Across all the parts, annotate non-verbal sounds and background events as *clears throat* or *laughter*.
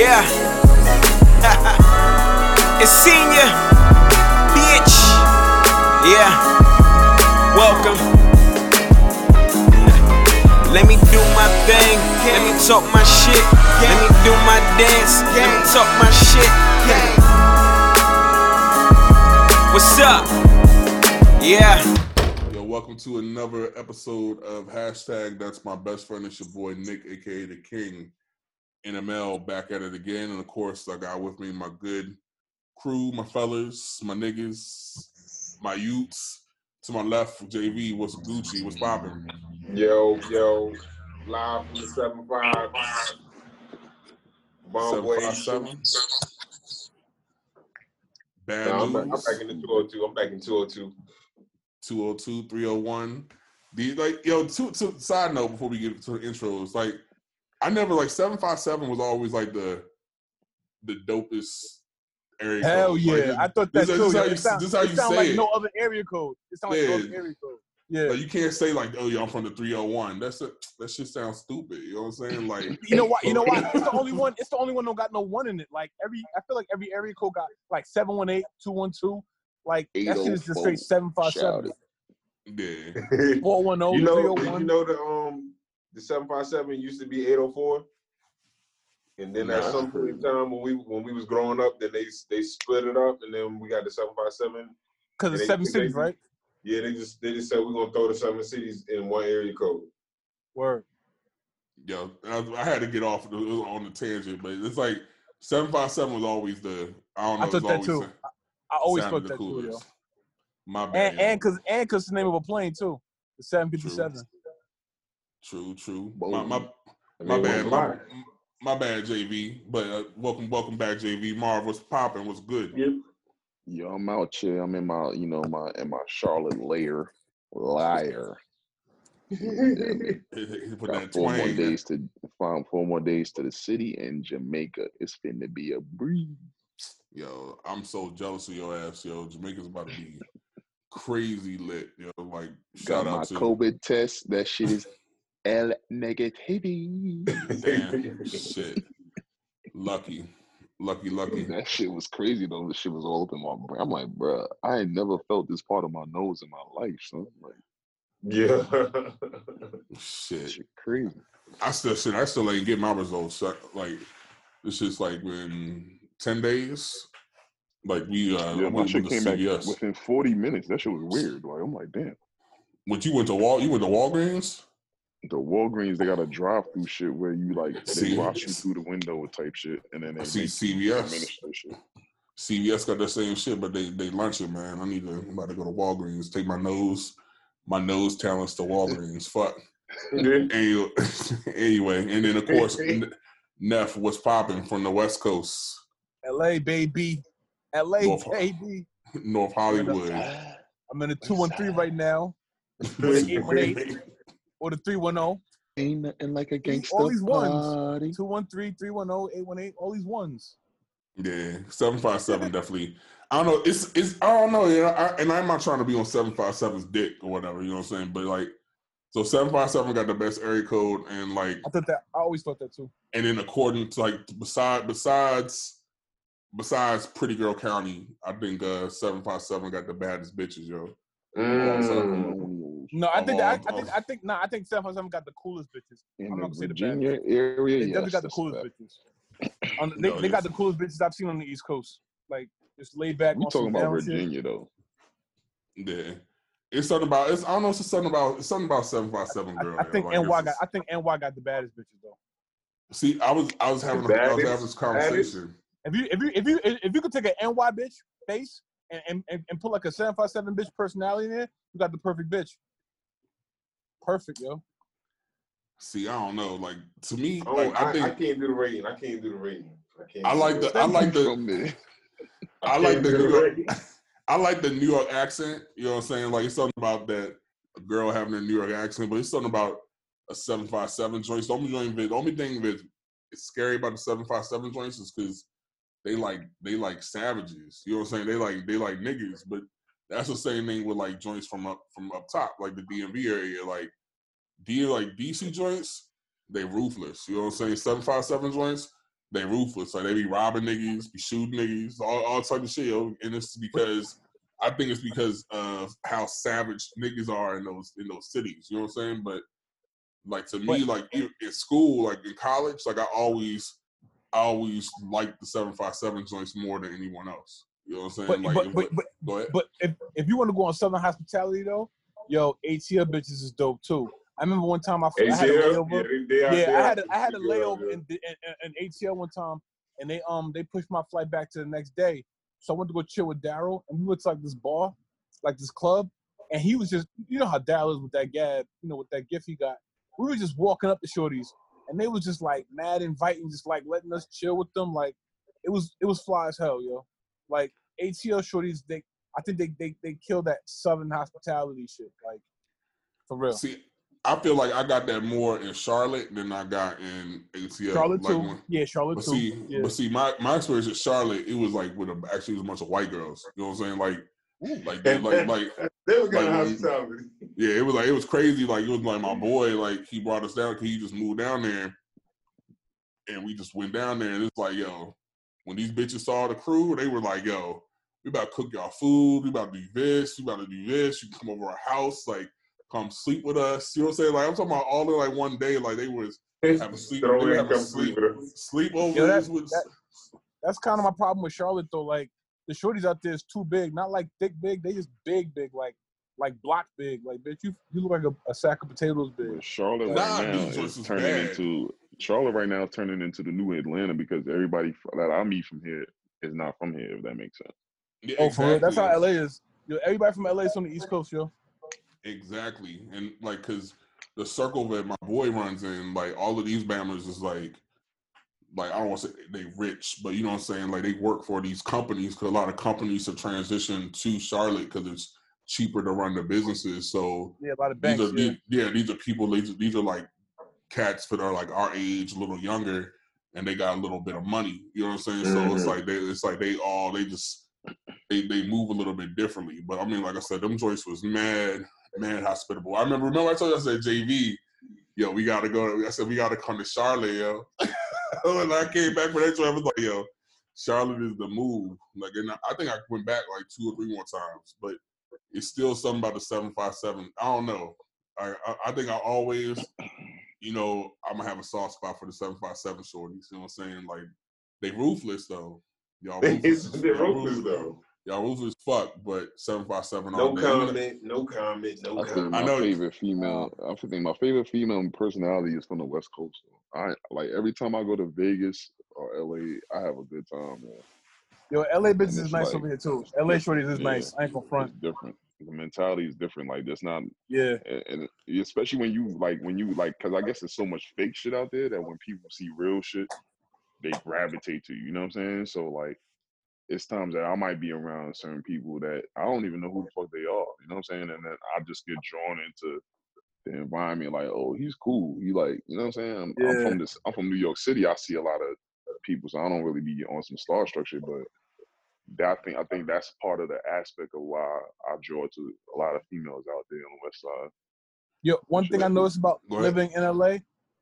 Yeah. *laughs* it's senior. Bitch. Yeah. Welcome. *laughs* Let me do my thing. Let me talk my shit. Let me do my dance. Let me talk my shit. What's up? Yeah. Welcome to another episode of hashtag That's My Best Friend. It's your boy Nick, aka the King. NML back at it again, and of course, I got with me my good crew, my fellas, my niggas, my youths. To my left, JV. What's Gucci? What's popping? Yo, yo, live from the 7 5. Bomb Boy. 757. Bad No, I'm, back. I'm back in the 202. I'm back in 202. 202 301. The like yo, two, two side note before we get to the intros, like I never like 757 was always like the the dopest area. Code. Hell code. yeah! Like, I thought this that is- too. this is how you- sound, this is how it you sound say like it. no other area code. It sound like no other area code. Yeah. like, you can't say like, oh yeah, I'm from the 301. That's a, that shit sounds stupid. You know what I'm saying? Like *laughs* you know what? You know what? It's the only *laughs* one. It's the only one that got no one in it. Like every, I feel like every area code got like 718, 212. Like that shit is just straight 757, yeah. *laughs* 410, you know, did 301. you know the um the 757 used to be 804? And then at some point in time when we when we was growing up, then they they split it up and then we got the 757. Because it's they- seven cities, right? Yeah, they just they just said we're gonna throw the seven cities in one area code. Word. Yeah, I, I had to get off it was on the tangent, but it's like 757 was always the I don't know. I it thought that always too. the- I always sounded thought that too, yo. My bad. And cause and cause the name of a plane too. The 757. True, true. Boom. My, my, my bad. My, my bad, JV. But uh, welcome, welcome back, JV. Marv, what's popping? What's good? Yep. Yo, I'm out here. I'm in my, you know, my in my Charlotte lair, liar. *laughs* Put Got that four more days to find four more days to the city and Jamaica. It's finna be a breeze. Yo, I'm so jealous of your ass, yo. Jamaica's about to be crazy lit, yo. Like, shout Got my out to COVID test. That shit is L negativity. damn *laughs* shit. *laughs* Lucky, lucky, lucky. That shit was crazy though. The shit was all up in my brain. I'm like, bruh, I ain't never felt this part of my nose in my life, son. Like, Yeah. *laughs* Shit. shit crazy. I still shit. I still ain't get my results. So, Like, it's just like when ten days. Like we, uh, Yeah, my went shit with the came back within 40 minutes. That shit was weird. Like, I'm like, damn. When you went to Wal, you went to Walgreens. The Walgreens, they got a drive-through shit where you like they watch you through the window type shit, and then I they see CVS. shit. CVS got that same shit, but they they lunch it, man. I need to I'm about to go to Walgreens. Take my nose, my nose talents to Walgreens. Fuck. *laughs* Anyway, *laughs* anyway, and then of course, *laughs* Neff was popping from the West Coast, LA baby. LA North- baby. North Hollywood. I'm in the 213 right now. 818 or the 310. Ain't nothing like a gangster all these ones. party. 213, 310, 818, all these ones. Yeah, seven five seven definitely. I don't know. It's it's I don't know. You know, I, and I'm not trying to be on seven five seven's dick or whatever. You know what I'm saying? But like, so seven five seven got the best area code, and like, I thought that I always thought that too. and then according to like beside besides besides Pretty Girl County, I think uh seven five seven got the baddest bitches, yo. Mm. No, I think that, I, I think I think no, I think 757 got the coolest bitches. In I'm not gonna say the bad Virginia area, They yes, got the coolest a bitches. On, *laughs* they, No, they got the coolest bitches I've seen on the East Coast. Like just laid back. We talking about down shit. Virginia though. Yeah. It's something about it's I don't know, it's something about it's something about seven five seven girl. I, I think Like, NY it's got. I think NY got the baddest bitches though. see, I was I was having a, I was having this conversation. If you if you if you if you could take an NY bitch face and and, and, and put like a seven five seven bitch personality in there, you got the perfect bitch. Perfect, yo. See, I don't know. Like to me, Oh, like I I, think I can't do the rating. I can't do the rating. I can't. I like it. the I like the From there. *laughs* I like can't the New York. *laughs* I like the New York accent. You know what I'm saying? Like it's something about that a girl having a New York accent, but it's something about a seven five seven joint. Don't be doing The only joint, the only thing that is scary about the seven five seven joints is because they like they like savages. You know what I'm saying? They like they like niggas, but that's the same thing with like joints from up from up top, like the DMV area. Like D like DC joints, they ruthless. You know what I'm saying? Seven five seven joints, they ruthless. Like they be robbing niggas, be shooting niggas, all, all type of shit. Yo. And it's because I think it's because of how savage niggas are in those in those cities. You know what I'm saying? But like to me, like in in school, like in college, like I always, I always liked the seven five seven joints more than anyone else. You know what I'm saying? But like, but, if- but but go ahead. but if if you want to go on Southern hospitality though, yo, ATL bitches is dope too. I remember one time I, I had a layover. yeah, they, they out yeah. I had a, I had a layover in, in, in, in ATL one time, and they um they pushed my flight back to the next day. So I went to go chill with Daryl, and we went to like this bar, like this club, and he was just you know how Daryl is with that gab, you know, with that gift he got. We were just walking up to shorties, and they was just like mad inviting, just like letting us chill with them. Like it was it was fly as hell, yo. Like ATL shorties, they I think they they they killed that Southern hospitality shit, like for real. See, I feel like I got that more in Charlotte than I got in ATL. Charlotte like too, when- yeah, Charlotte But too. see, yeah. but see, my my experience at Charlotte, it was like with a, actually it was a bunch of white girls. You know what I'm saying? Like, like, they, like, like, They were kind of like when- hospitality. yeah, it was like it was crazy. Like it was like my boy, like he brought us down. 'cause He just moved down there, and we just went down there, and it's like, yo, when these bitches saw the crew, they were like, yo, we about to cook y'all food. We about to do this. We about to do this. You come over our house, like, come sleep with us. You know what I'm saying? Like I'm talking about all in like one day. Like they was have a sleep. They have a sleep sleep with us. sleepovers that- that- that's kind of my problem with Charlotte though. Like the shorties out there is too big, not like thick big. They just big big, like like block big. Like bitch, you you look like a, a sack of potatoes big. But Charlotte Nah, right now these is is turning bad. into Charlotte right now is turning into the new Atlanta because everybody that I meet from here is not from here. If that makes sense. Yeah, Oh, for real? That's how. LA is. Yo, everybody from LA is on the East Coast, yo. Exactly, and like, cause the circle that my boy runs in, like, all of these bammers is like, like I don't want to say they rich, but you know what I'm saying. Like they work for these companies because a lot of companies have transitioned to Charlotte because it's cheaper to run the businesses. So Yeah, a lot of these banks. are Yeah. these, yeah, these are people. These, these are like cats that are like our age, a little younger, and they got a little bit of money. You know what I'm saying? So it's Mhm. like they, it's like they all they just they they move a little bit differently. But I mean, like I said, them joints was mad, mad hospitable. I remember, remember I told you I said JV, yo, we gotta go. I said we gotta come to Charlotte, yo. *laughs* *laughs* when I came back for that joint, I was like, yo, Charlotte is the move. Like, and I I think I went back like two or three more times, but it's still something about the seven five seven. I don't know. I, I I think I always, you know, I'm gonna have a soft spot for the seven five seven shorties. You know what I'm saying? Like they ruthless though. Y'all ruthless. They're y'all ruthless though. Y'all ruthless fuck, but seven five seven No day. Comment. No comment. No I think comment. my I know- favorite female. I think my favorite female personality is from the West Coast. Though. I like every time I go to Vegas or LA, I have a good time. Man. Yo, LA business is nice like- over here too. LA shorties is Yeah. nice. I ain't gonna front. Different. The mentality is different. Like that's not, Yeah. and, and especially when you like when you like, because I guess there's so much fake shit out there that when people see real shit, they gravitate to you. You know what I'm saying? So like, it's times that I might be around certain people that I don't even know who the fuck they are. You know what I'm saying? And then I just get drawn into the environment. Like, oh, he's cool. He like, you know what I'm saying? I'm, I'm Yeah. from this. I'm from New York City. I see a lot of people, so I don't really be on some star structure, but. That I think I think that's part of the aspect of why I draw to a lot of females out there on the west side. Yo, one thing I noticed about living in LA,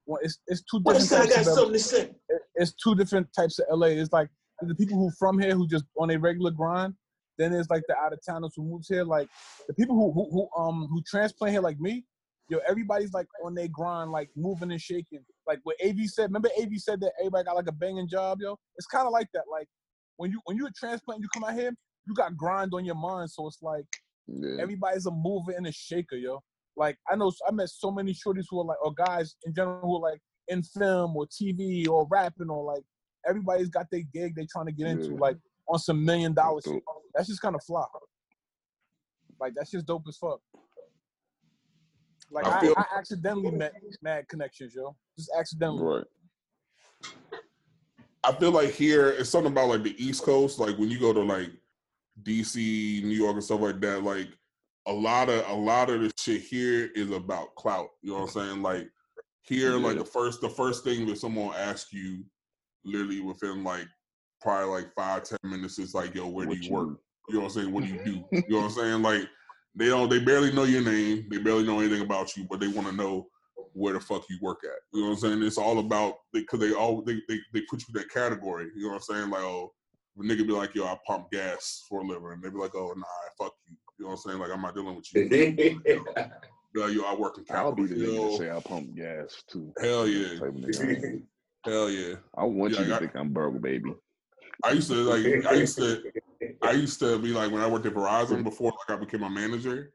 well, it's it's two different types of LA. to say. it's two different types of LA. It's like the people who from here who just on a regular grind. Then there's like the out of towners who moves here. Like the people who, who who um who transplant here like me. Yo, everybody's like on their grind, like moving and shaking. Like what AV said. Remember AV said that everybody got like a banging job, yo. It's kind of like that. Like when you when you're a transplant, you come out here, you got grind on your mind. So it's like Yeah, everybody's a mover and a shaker, yo. Like I know I met so many shorties who are like, or guys in general who are like in film or TV or rapping or like everybody's got their gig they trying to get into, Yeah. like on some million dollar Dope. That's just kind of flop. Like that's just dope as fuck. Like I I, I accidentally met mad connections, yo. Just accidentally. right. I feel like here it's something about like the East Coast. Like when you go to like DC, New York, and stuff like that. Like a lot of a lot of the shit here is about clout. You know what I'm saying? Like here, like the first the first thing that someone asks you, literally within like probably like five ten minutes, is like, "Yo, where do you you- work?" You know what I'm saying? What do you do? You know what I'm saying? Like they don't they barely know your name, they barely know anything about you, but they want to know where the fuck you work at. You know what I'm saying? It's all about because they all they, they they put you in that category. You know what I'm saying? Like oh, a nigga be like yo, I pump gas for a living, and they be like oh nah, fuck you. You know what I'm saying? Like I'm not dealing with you. *laughs* Like, yo, I work in I'll be the nigga to say I pump gas too. hell yeah, Type of I *laughs* hell yeah. I want Yeah, you to I- think I'm Burgle baby. I used to like I used to *laughs* I used to be like when I worked at Verizon before like I became a manager.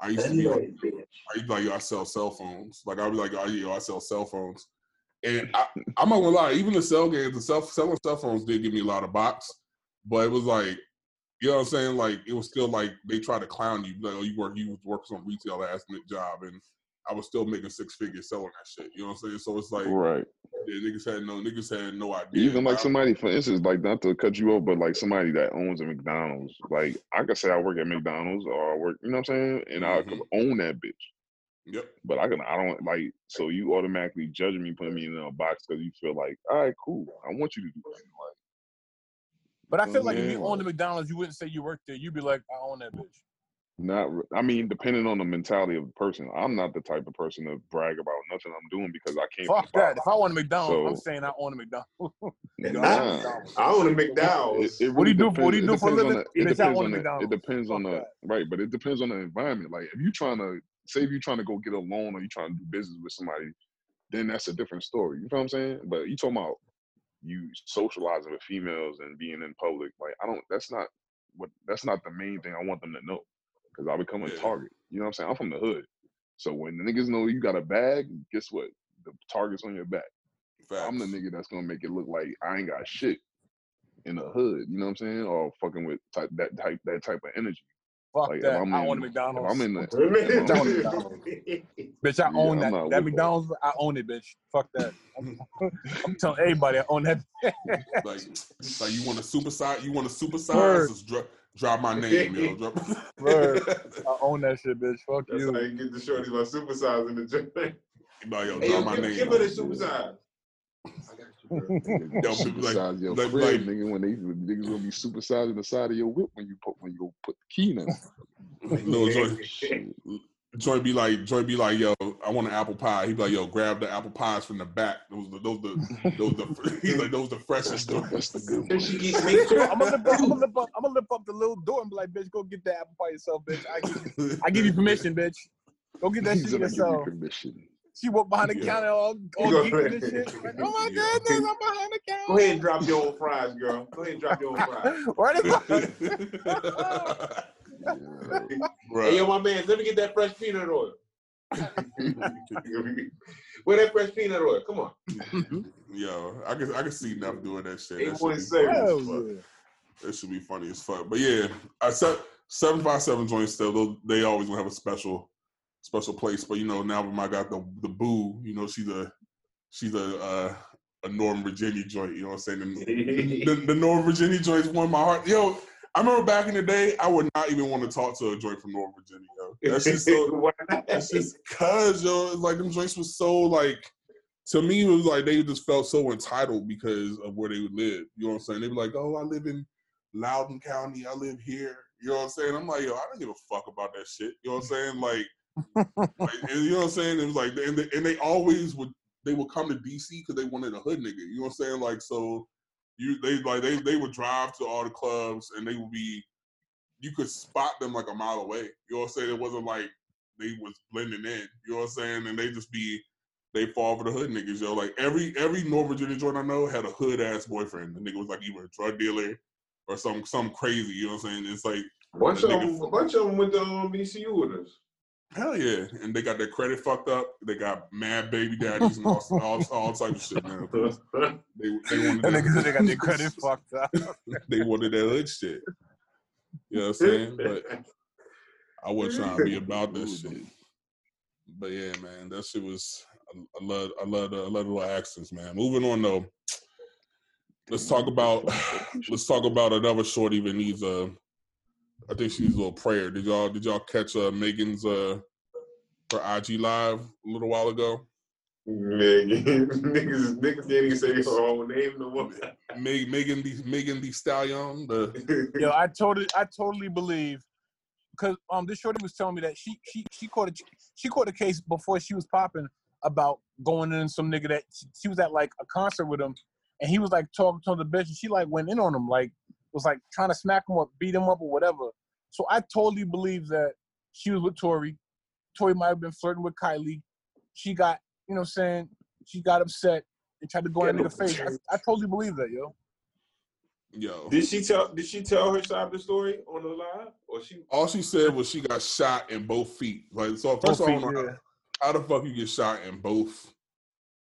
I used to be like I used to like yo, I sell cell phones. Like I was like oh, yo, I sell cell phones. And I, I'm not gonna lie, even the cell games, the self selling cell phones did give me a lot of box, but it was like, you know what I'm saying? Like it was still like they try to clown you, like oh you work you work some retail ass job, and I was still making six figures selling that shit. You know what I'm saying? So it's like Right. yeah, niggas had no niggas had no idea. Even like somebody, for instance, like not to cut you off, but like somebody that owns a McDonald's, like I could say I work at McDonald's or I work, you know what I'm saying, and I could mm-hmm. own that bitch. Yep. But I can, I don't like. So you automatically judge me, putting me in a box because you feel like, all right, cool, I want you to do that. Like, But I feel like if you owned the McDonald's, you wouldn't say you worked there. You'd be like, I own that bitch. Not, re- I mean, depending on the mentality of the person, I'm not the type of person to brag about nothing I'm doing because I came. Fuck that. If I want a McDonald's, I'm saying I own a McDonald's. *laughs* Nah. I own a It, McDonald's. it What do you really do for- what do you do for a depends on living? the- It depends on a the. It McDonald's. depends on the right, but it depends on the environment. Like if you're trying to say if you trying to go get a loan or you're trying to do business with somebody, then that's a different story. You know what I'm saying? But you talking about you socializing with females and being in public, like I don't. That's not what. That's not the main thing I want them to know, because I become a target. You know what I'm saying? I'm from the hood, so when the niggas know you got a bag, guess what? The target's on your back. I'm the nigga that's gonna make it look like I ain't got shit in the hood. You know what I'm saying? Or fucking with type, that type that type of energy. Fuck Like, that. I'm I own a McDonald's. I'm in the, I own a McDonald's. Bitch, I Yeah, own I'm that. not That with McDonald's, I own it, bitch. Fuck that. I'm, *laughs* I'm telling everybody I own that. like, like you want to supersize? You want to supersize? *laughs* Word. Just drop, drop my name, yo. *laughs* Drop. *laughs* Word. I own that shit, bitch. Fuck That's you. how you get the shorties by supersizing the joint. like, yo, Hey, drop yo, my give, name. give her the supersize. nigga, *laughs* Yo, supersize your like- friend, like- nigga. When they when niggas gonna be supersizing the side of your whip when you put when you put the key in. No, joint, Shit. Joint be like, joint be like, yo, I want an apple pie. He be like, yo, grab the apple pies from the back. Those, the, those, the, those, the, *laughs* *laughs* he's like, those the That's freshest. the joints. that's the good one. she get make sure I'm gonna lift up. I'm gonna up. I'm gonna lift up the little door and be like, bitch, go get that apple pie yourself, bitch. I give you, I give you *laughs* permission, bitch. Go get that He's shit gonna give you yourself. permission. She walked behind the Yeah. counter all, all go- geeking and shit. Like, oh my Yeah. goodness, I'm behind the counter. Go ahead and drop your own fries, girl. Go ahead and drop your own fries. Right about- *laughs* Hey, yo, my man, let me get that fresh peanut oil. *laughs* Where that fresh peanut oil? Come on. *laughs* Yo, I can I can see Neff doing that shit. Eight That should be funny as fuck. yeah. That should be funny as fuck. But yeah, I said seven five seven joints still. Those, they always gonna have a special special place. But you know, now when I got the the boo, you know, she's a she's a uh, a Northern Virginia joint. You know what I'm saying? The, the, the Northern Virginia joints won my heart. Yo, I remember back in the day, I would not even want to talk to a joint from Northern Virginia. Yo. That's just so. *laughs* Why? It's just cause yo, like them joints was so like to me it was like they just felt so entitled because of where they would live. You know what I'm saying? They'd be like, Oh, I live in Loudoun County, I live here. You know what I'm saying? I'm like, yo, I don't give a fuck about that shit. You know what I'm saying? Like, like and you know what I'm saying? It was like and they, and they always would they would come to DC because they wanted a hood nigga. You know what I'm saying? Like so you they like they they would drive to all the clubs and they would be you could spot them like a mile away. You know what I'm saying? It wasn't like they was blending in. You know what I'm saying? And they just be they fall for the hood niggas, yo. Like every every North Virginia joint I know had a hood ass boyfriend. The nigga was like either a drug dealer or some some crazy. You know what I'm saying? It's like bunch of them, a bunch of them went to um, BCU with us. Hell yeah, and they got their credit fucked up. They got mad baby daddies and all *laughs* all, all types of shit, man. *laughs* They they wanted That that- nigga they got their credit fucked up. *laughs* they wanted that hood shit. You know what I'm saying? But I wasn't trying to be about this shit. But yeah, man, that shit was. I, I love, I love, the, I love the little accents, man. Moving on though, let's talk about, let's talk about another shorty that needs a. I think she needs a little prayer. Did y'all, did y'all catch uh, Megan's uh, her IG live a little while ago? Nigga, *laughs* niggas, niggas can't even say her own name no more. Meg, Megan, the Megan Thee Stallion. The *laughs* Yo, I totally, I totally believe, because um, this shorty was telling me that she, she, she caught a, she caught a case before she was popping about going in some nigga that she, she was at like a concert with him, and he was like talking to the bitch, and she like went in on him, like was like trying to smack him up, beat him up, or whatever. So I totally believe that she was with Tory. Tory might have been flirting with Kylie. She got, you know, what I'm saying she got upset and tried to go in that nigga face. I, I totally believe that, yo. Yo, Did she tell? Did she tell her side of the story on the live, or she? all she said was she got shot in both feet. Like so, first Both of all, I feet, don't know yeah. how, how the fuck you get shot in both,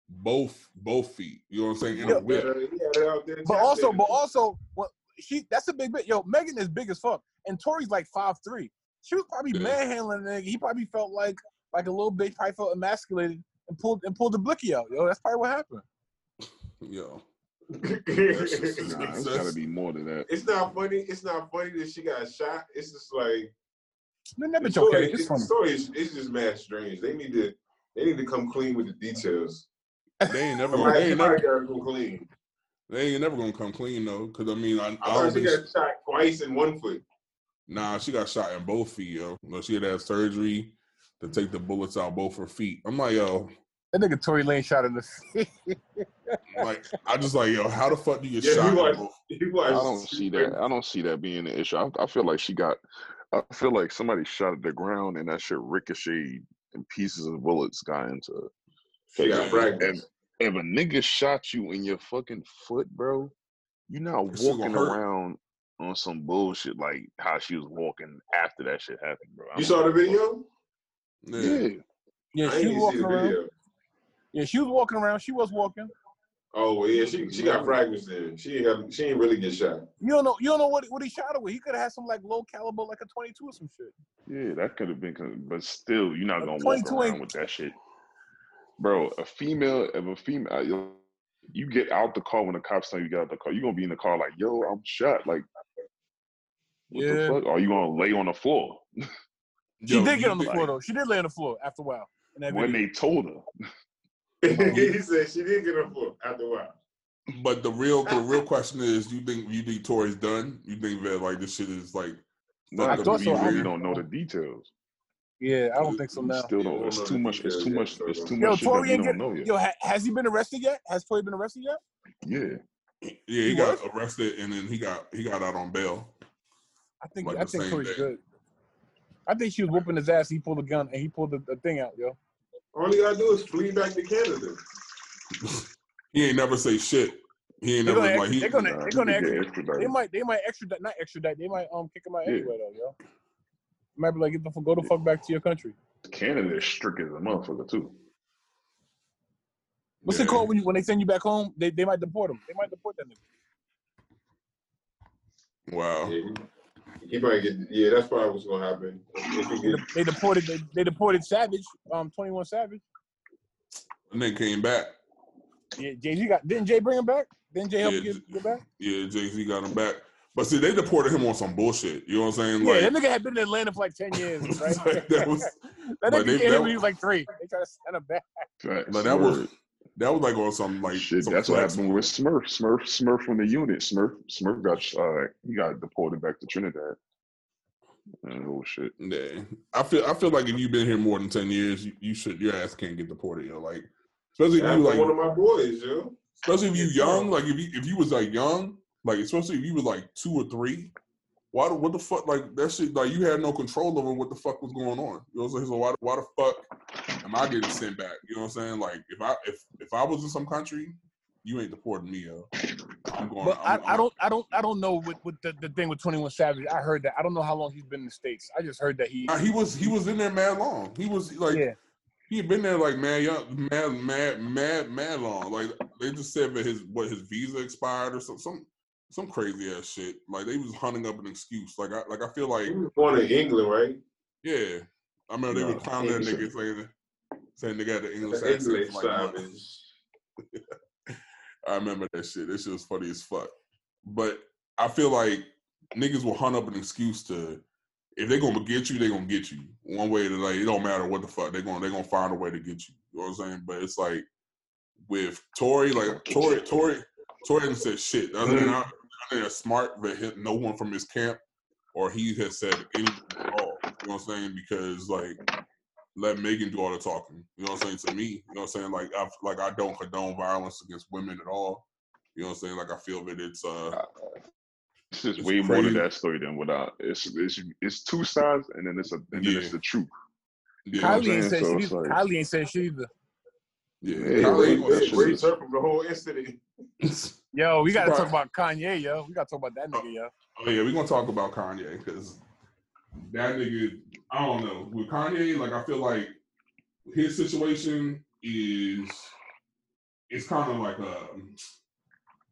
both, both feet. You know what I'm saying? In Yeah. a whip. Yeah, he had her out there But also, but also, what she that's a big bit. Yo, Megan is big as fuck, and Tory's like five three. She was probably Yeah. manhandling the nigga. He probably felt like like a little bitch. Probably felt emasculated and pulled and pulled the blicky out. Yo, that's probably what happened. *laughs* Yo, Nah, It's- *laughs* it's gotta be more than that. it's not funny. It's not funny that she got shot. It's just like Man, that the bitch story, okay. it's, It's the funny. story is it's just mad strange. They need to they need to come clean with the details. they ain't never, Somebody, they ain't never, gotta come clean. They ain't never gonna come clean though. Cause I mean, I, I I don't she got shot twice in one foot. Nah, she got shot in both feet, yo. No, she had to have surgery to take the bullets out both her feet. I'm like, yo, That nigga Tory Lanez shot in the *laughs* face. like, I just like, yo, how the fuck do you get Yeah, shot? he was- both? He I don't see that. I don't see that being an issue. I, I feel like she got. I feel like somebody shot at the ground and that shit ricocheted and pieces of bullets got into. her. She got Yeah. fragments. If a nigga shot you in your fucking foot, bro, you're not That walking around on some bullshit like how she was walking after that shit happened, bro. I You saw the video? Yeah. Yeah. Yeah, she was walking around. video. Yeah, she was walking around. She was walking. Oh well, yeah, she she got fragments there. She ain't got, she ain't really get shot. You don't know. You don't know what what he shot her with. He could have had some like low caliber, like a twenty two or some shit. Yeah, that could have been, but still, you're not gonna walk 22 ain't- around with that shit, bro. A female, if a female, you- you get out the car when the cops tell you get out the car, You're gonna be in the car like, yo, I'm shot. Like, what Yeah. the fuck? Are you gonna lay on the floor *laughs* She Yo, did get on the think- floor though. She did lay on the floor after a while. In that when video. they told her? *laughs* he said she did get on the floor after a while. But the real, the real question is, you think you think Tory's done? You think that like this shit is like? No, I because thought we so. I really don't don't know the details. Yeah, I don't think so We now. still don't. It's too much. It's too much. It's too Yo, much shit that Tory we ain't don't get. know yet. Yo, ha, has he been arrested yet? Has Tory been arrested yet? Yeah. Yeah, he, He got arrested and then he got he got out on bail. I think Like I think same Tory's good. I think she was whooping his ass. He pulled a gun and he pulled the, the thing out, yo. All you gotta do is flee back to Canada. *laughs* He ain't never say shit. He ain't They're never gonna, like he. they're gonna, Nah, they're gonna, extradite- they might, they might extradite, not extradite. They might um kick him out Yeah. anyway though, yo. Might be like, get the fuck, go the fuck back to your country. Canada is strict as a motherfucker too. What's Yeah. it called when you, when they send you back home? They, they might deport them. They might deport that nigga. Wow. Yeah, he, he might get. Yeah, that's probably what's gonna happen. They, they deported, they, they deported Savage, um, Twenty One Savage. And then came back. Yeah, Jay Z got. Didn't Jay bring him back? Didn't Jay help Yeah, him get, get back? Yeah, Jay Z got him back. But see, they deported him on some bullshit. You know what I'm saying? Yeah, Like, that nigga had been in Atlanta for like ten *laughs* years, right? Like, that was- *laughs* that nigga they- came that when he was like three. They tried to send him back. Facts. but that was that was like on some like Shit, some that's what happened with Smurf. Smurf, Smurf from the unit. Smurf, Smurf got uh, he got deported back to Trinidad. Oh shit. Yeah, I feel I feel like if you've been here more than ten years, you, you should your ass can't get deported. Yo, like especially if happened you to one of my boys, yo. especially if you young, like if you if you was like young, like especially if you was like two or three. Why? the- What the fuck? Like that shit. Like you had no control over what the fuck was going on. You know what I'm saying? So why? Why the fuck am I getting sent back? You know what I'm saying? Like if I if if I was in some country, you ain't deporting me, yo. I'm going. But I, I'm, I don't, I don't, I don't know with, with the, the thing with Twenty One Savage. I heard that. I don't know how long he's been in the states. I just heard that he. He was he was in there mad long. He was like yeah, he had been there like mad young, mad mad mad mad long. Like they just said that his what his visa expired or something. some some crazy ass shit. Like they was hunting up an excuse. Like I like I feel like He was born in England, right? yeah. I remember they No, were clowning that nigga saying saying they got the English accent. English Like. *laughs* I remember that shit. That shit was funny as fuck. But I feel like niggas will hunt up an excuse to if they're gonna get you, they're gonna get you. One way to like it don't matter what the fuck. They're gonna they're gonna find a way to get you. You know what I'm saying? But it's like with Tory, like Tory, Tory, Tory hasn't said shit. Other than I, I think smart, but hit no one from his camp or he has said anything at all. You know what I'm saying? Because like let Megan do all the talking. You know what I'm saying? To me, you know what I'm saying? Like I like I don't condone violence against women at all. You know what I'm saying? Like I feel that it's uh It's just It's way more to that story than without. It's it's it's two sides, and then it's a and then it's the truth. yeah, you know what I'm Kylie ain't saying? said So shit. it's either. Kylie ain't said shit either. Yeah. Yeah, Kylie Kylie- ain't gonna that say shit shit. Raised her from the whole incident. *laughs* Yo, we gotta talk about Kanye, yo. We gotta talk about that nigga, yo. Oh yeah, we're gonna talk about Kanye because that nigga, I don't know. With Kanye, like I feel like his situation is it's kind of like a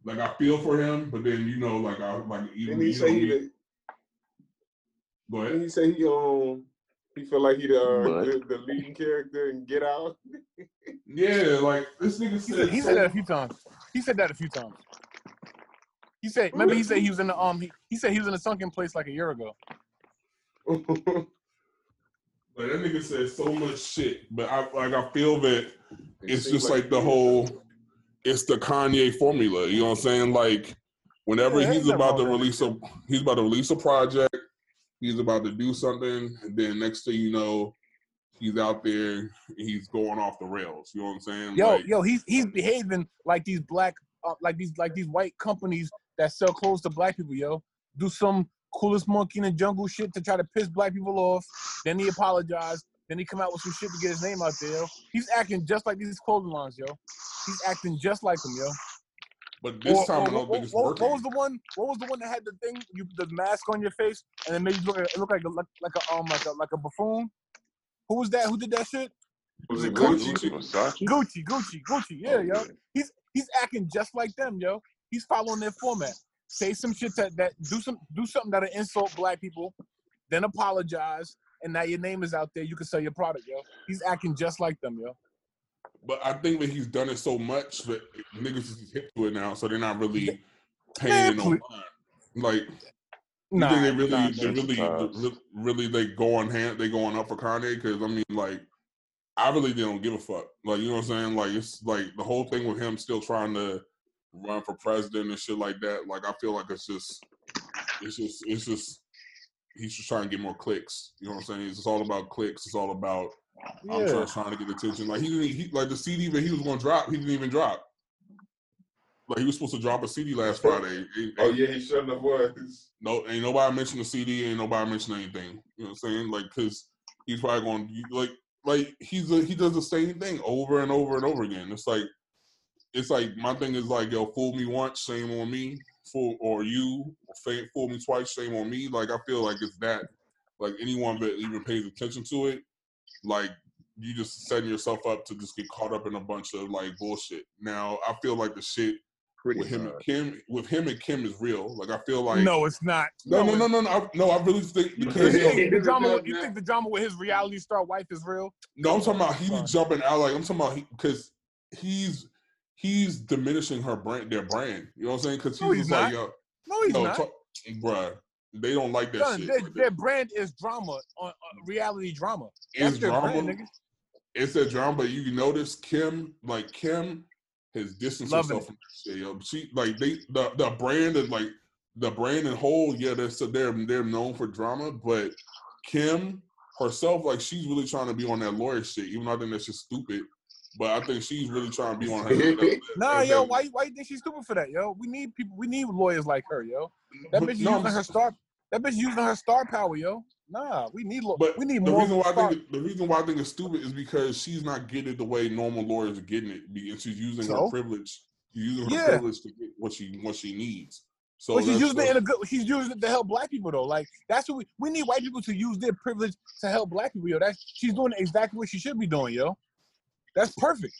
like I feel for him, but then you know, like I like even Didn't he you say know, he? me- The, go ahead. didn't he say he um he felt like he the, uh, the the leading character in Get Out? *laughs* Yeah, like this nigga He said. said, he so- said that a few times. He said that a few times. He said, remember he said he was in the um he, he said he was in a sunken place like a year ago. *laughs* Like that nigga said so much shit, but I like I feel that it's seems just like the whole it's the Kanye formula. You know what I'm saying? Like whenever Yeah, he's about to release a he's about to release a project, he's about to do something, and then next thing you know, he's out there, he's going off the rails. You know what I'm saying? Yo, like, yo, he's he's behaving like these black uh, like these like these white companies that sell clothes to black people, yo. Do some coolest monkey in the jungle shit to try to piss black people off. Then he apologized. Then he come out with some shit to get his name out there. Yo. He's acting just like these clothing lines, yo. He's acting just like them, yo. But this Or- time or I don't what, think it's what- working. what was the one? What was the one that had the thing? You the mask on your face and it made you look like, it look like a like, like a um like a like a buffoon. Who was that? Who did that shit? Was it Gucci? Gucci? Versace? Gucci, Gucci, Gucci. Yeah, Oh, yo. He's he's acting just like them, yo. He's following their format. Say some shit that, that do some do something that'll insult black people, then apologize, and now your name is out there. You can sell your product, yo. He's acting just like them, yo. But I think that he's done it so much that niggas is hip to it now, so they're not really paying no mind. Like Nah, they really, nah, they really, Sensitized. really, they go on hand, they going up for Kanye? Because I mean, like, I really don't give a fuck. Like, you know what I'm saying? Like, it's like the whole thing with him still trying to run for president and shit like that. Like, I feel like it's just, it's just, it's just, he's just trying to get more clicks. You know what I'm saying? It's all about clicks. It's all about Yeah. just trying to get attention. Like he didn't, he, like the CD that he was going to drop, he didn't even drop. Like he was supposed to drop a CD last oh, Friday. Ain't- Oh yeah, he shouldn't have was. no, ain't nobody mentioned the CD. Ain't nobody mentioned anything. You know what I'm saying? Like, cause he's probably going to like, like he's a, he does the same thing over and over and over again. It's like, it's like my thing is like, yo, fool me once, shame on me. Fool or you, fool me twice, shame on me. Like I feel like it's that. Like anyone that even pays attention to it, like you just setting yourself up to just get caught up in a bunch of like bullshit. Now I feel like the shit Pretty with him and. Kim, with him and Kim is real. Like I feel like no, it's not. no, no, it's- no, no, no. I, no, I really think *laughs* because Yeah. think, yo, the drama, you think the drama with his reality star wife is real? no, I'm talking about he Fine. was jumping out like I'm talking about because he's he's diminishing her brand, their brand. You know what I'm saying? Because he's, No, he's just like, not. yo, No, he's yo, not. talk, bruh, they don't like that Son, shit. their, Like, their brand is drama, on, on reality drama. That's it's drama. brand. It's that drama, but you notice Kim, like Kim, has distanced Loving herself from that shit. Yo, she like they the the brand is like the brand and whole. Yeah, they're so they're they're known for drama, but Kim herself, like she's really trying to be on that lawyer shit. Even though I think that's just stupid, but I think she's really trying to be on her. *laughs* that- Nah, yo, that- why why you think she's stupid for that, yo? We need people. We need lawyers like her, yo. That but bitch no, using her star. That bitch using her star power, yo. Nah, we need. Lo- But we need the more. reason why I think it, the reason why I think it's stupid is because she's not getting it the way normal lawyers are getting it, and she's using her privilege. She's using her Yeah. privilege to get what she what she needs. So but she's that's- using it in a good. She's using it to help black people though. Like that's what we we need white people to use their privilege to help black people, yo. That's she's doing exactly what she should be doing, yo. That's perfect.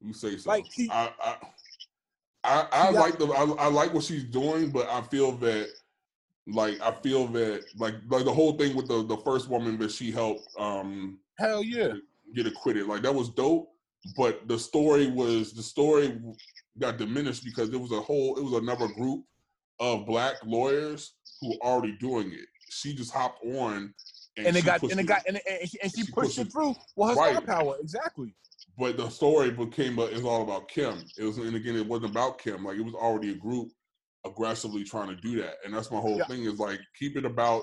You say so. Like, she- I, I, I, I like the I, I like what she's doing, but I feel that like I feel that like like the whole thing with the the first woman that she helped um Hell yeah. get acquitted, like that was dope. But the story was the story got diminished because there was a whole it was another group of black lawyers who were already doing it. She just hopped on and, And it got and it got and, it, and she, and she she pushed pushed it it- through with her star power. Exactly. But the story became a, it's all about Kim. It was and again it wasn't about Kim. Like it was already a group aggressively trying to do that. And that's my whole Yeah. thing is like keep it about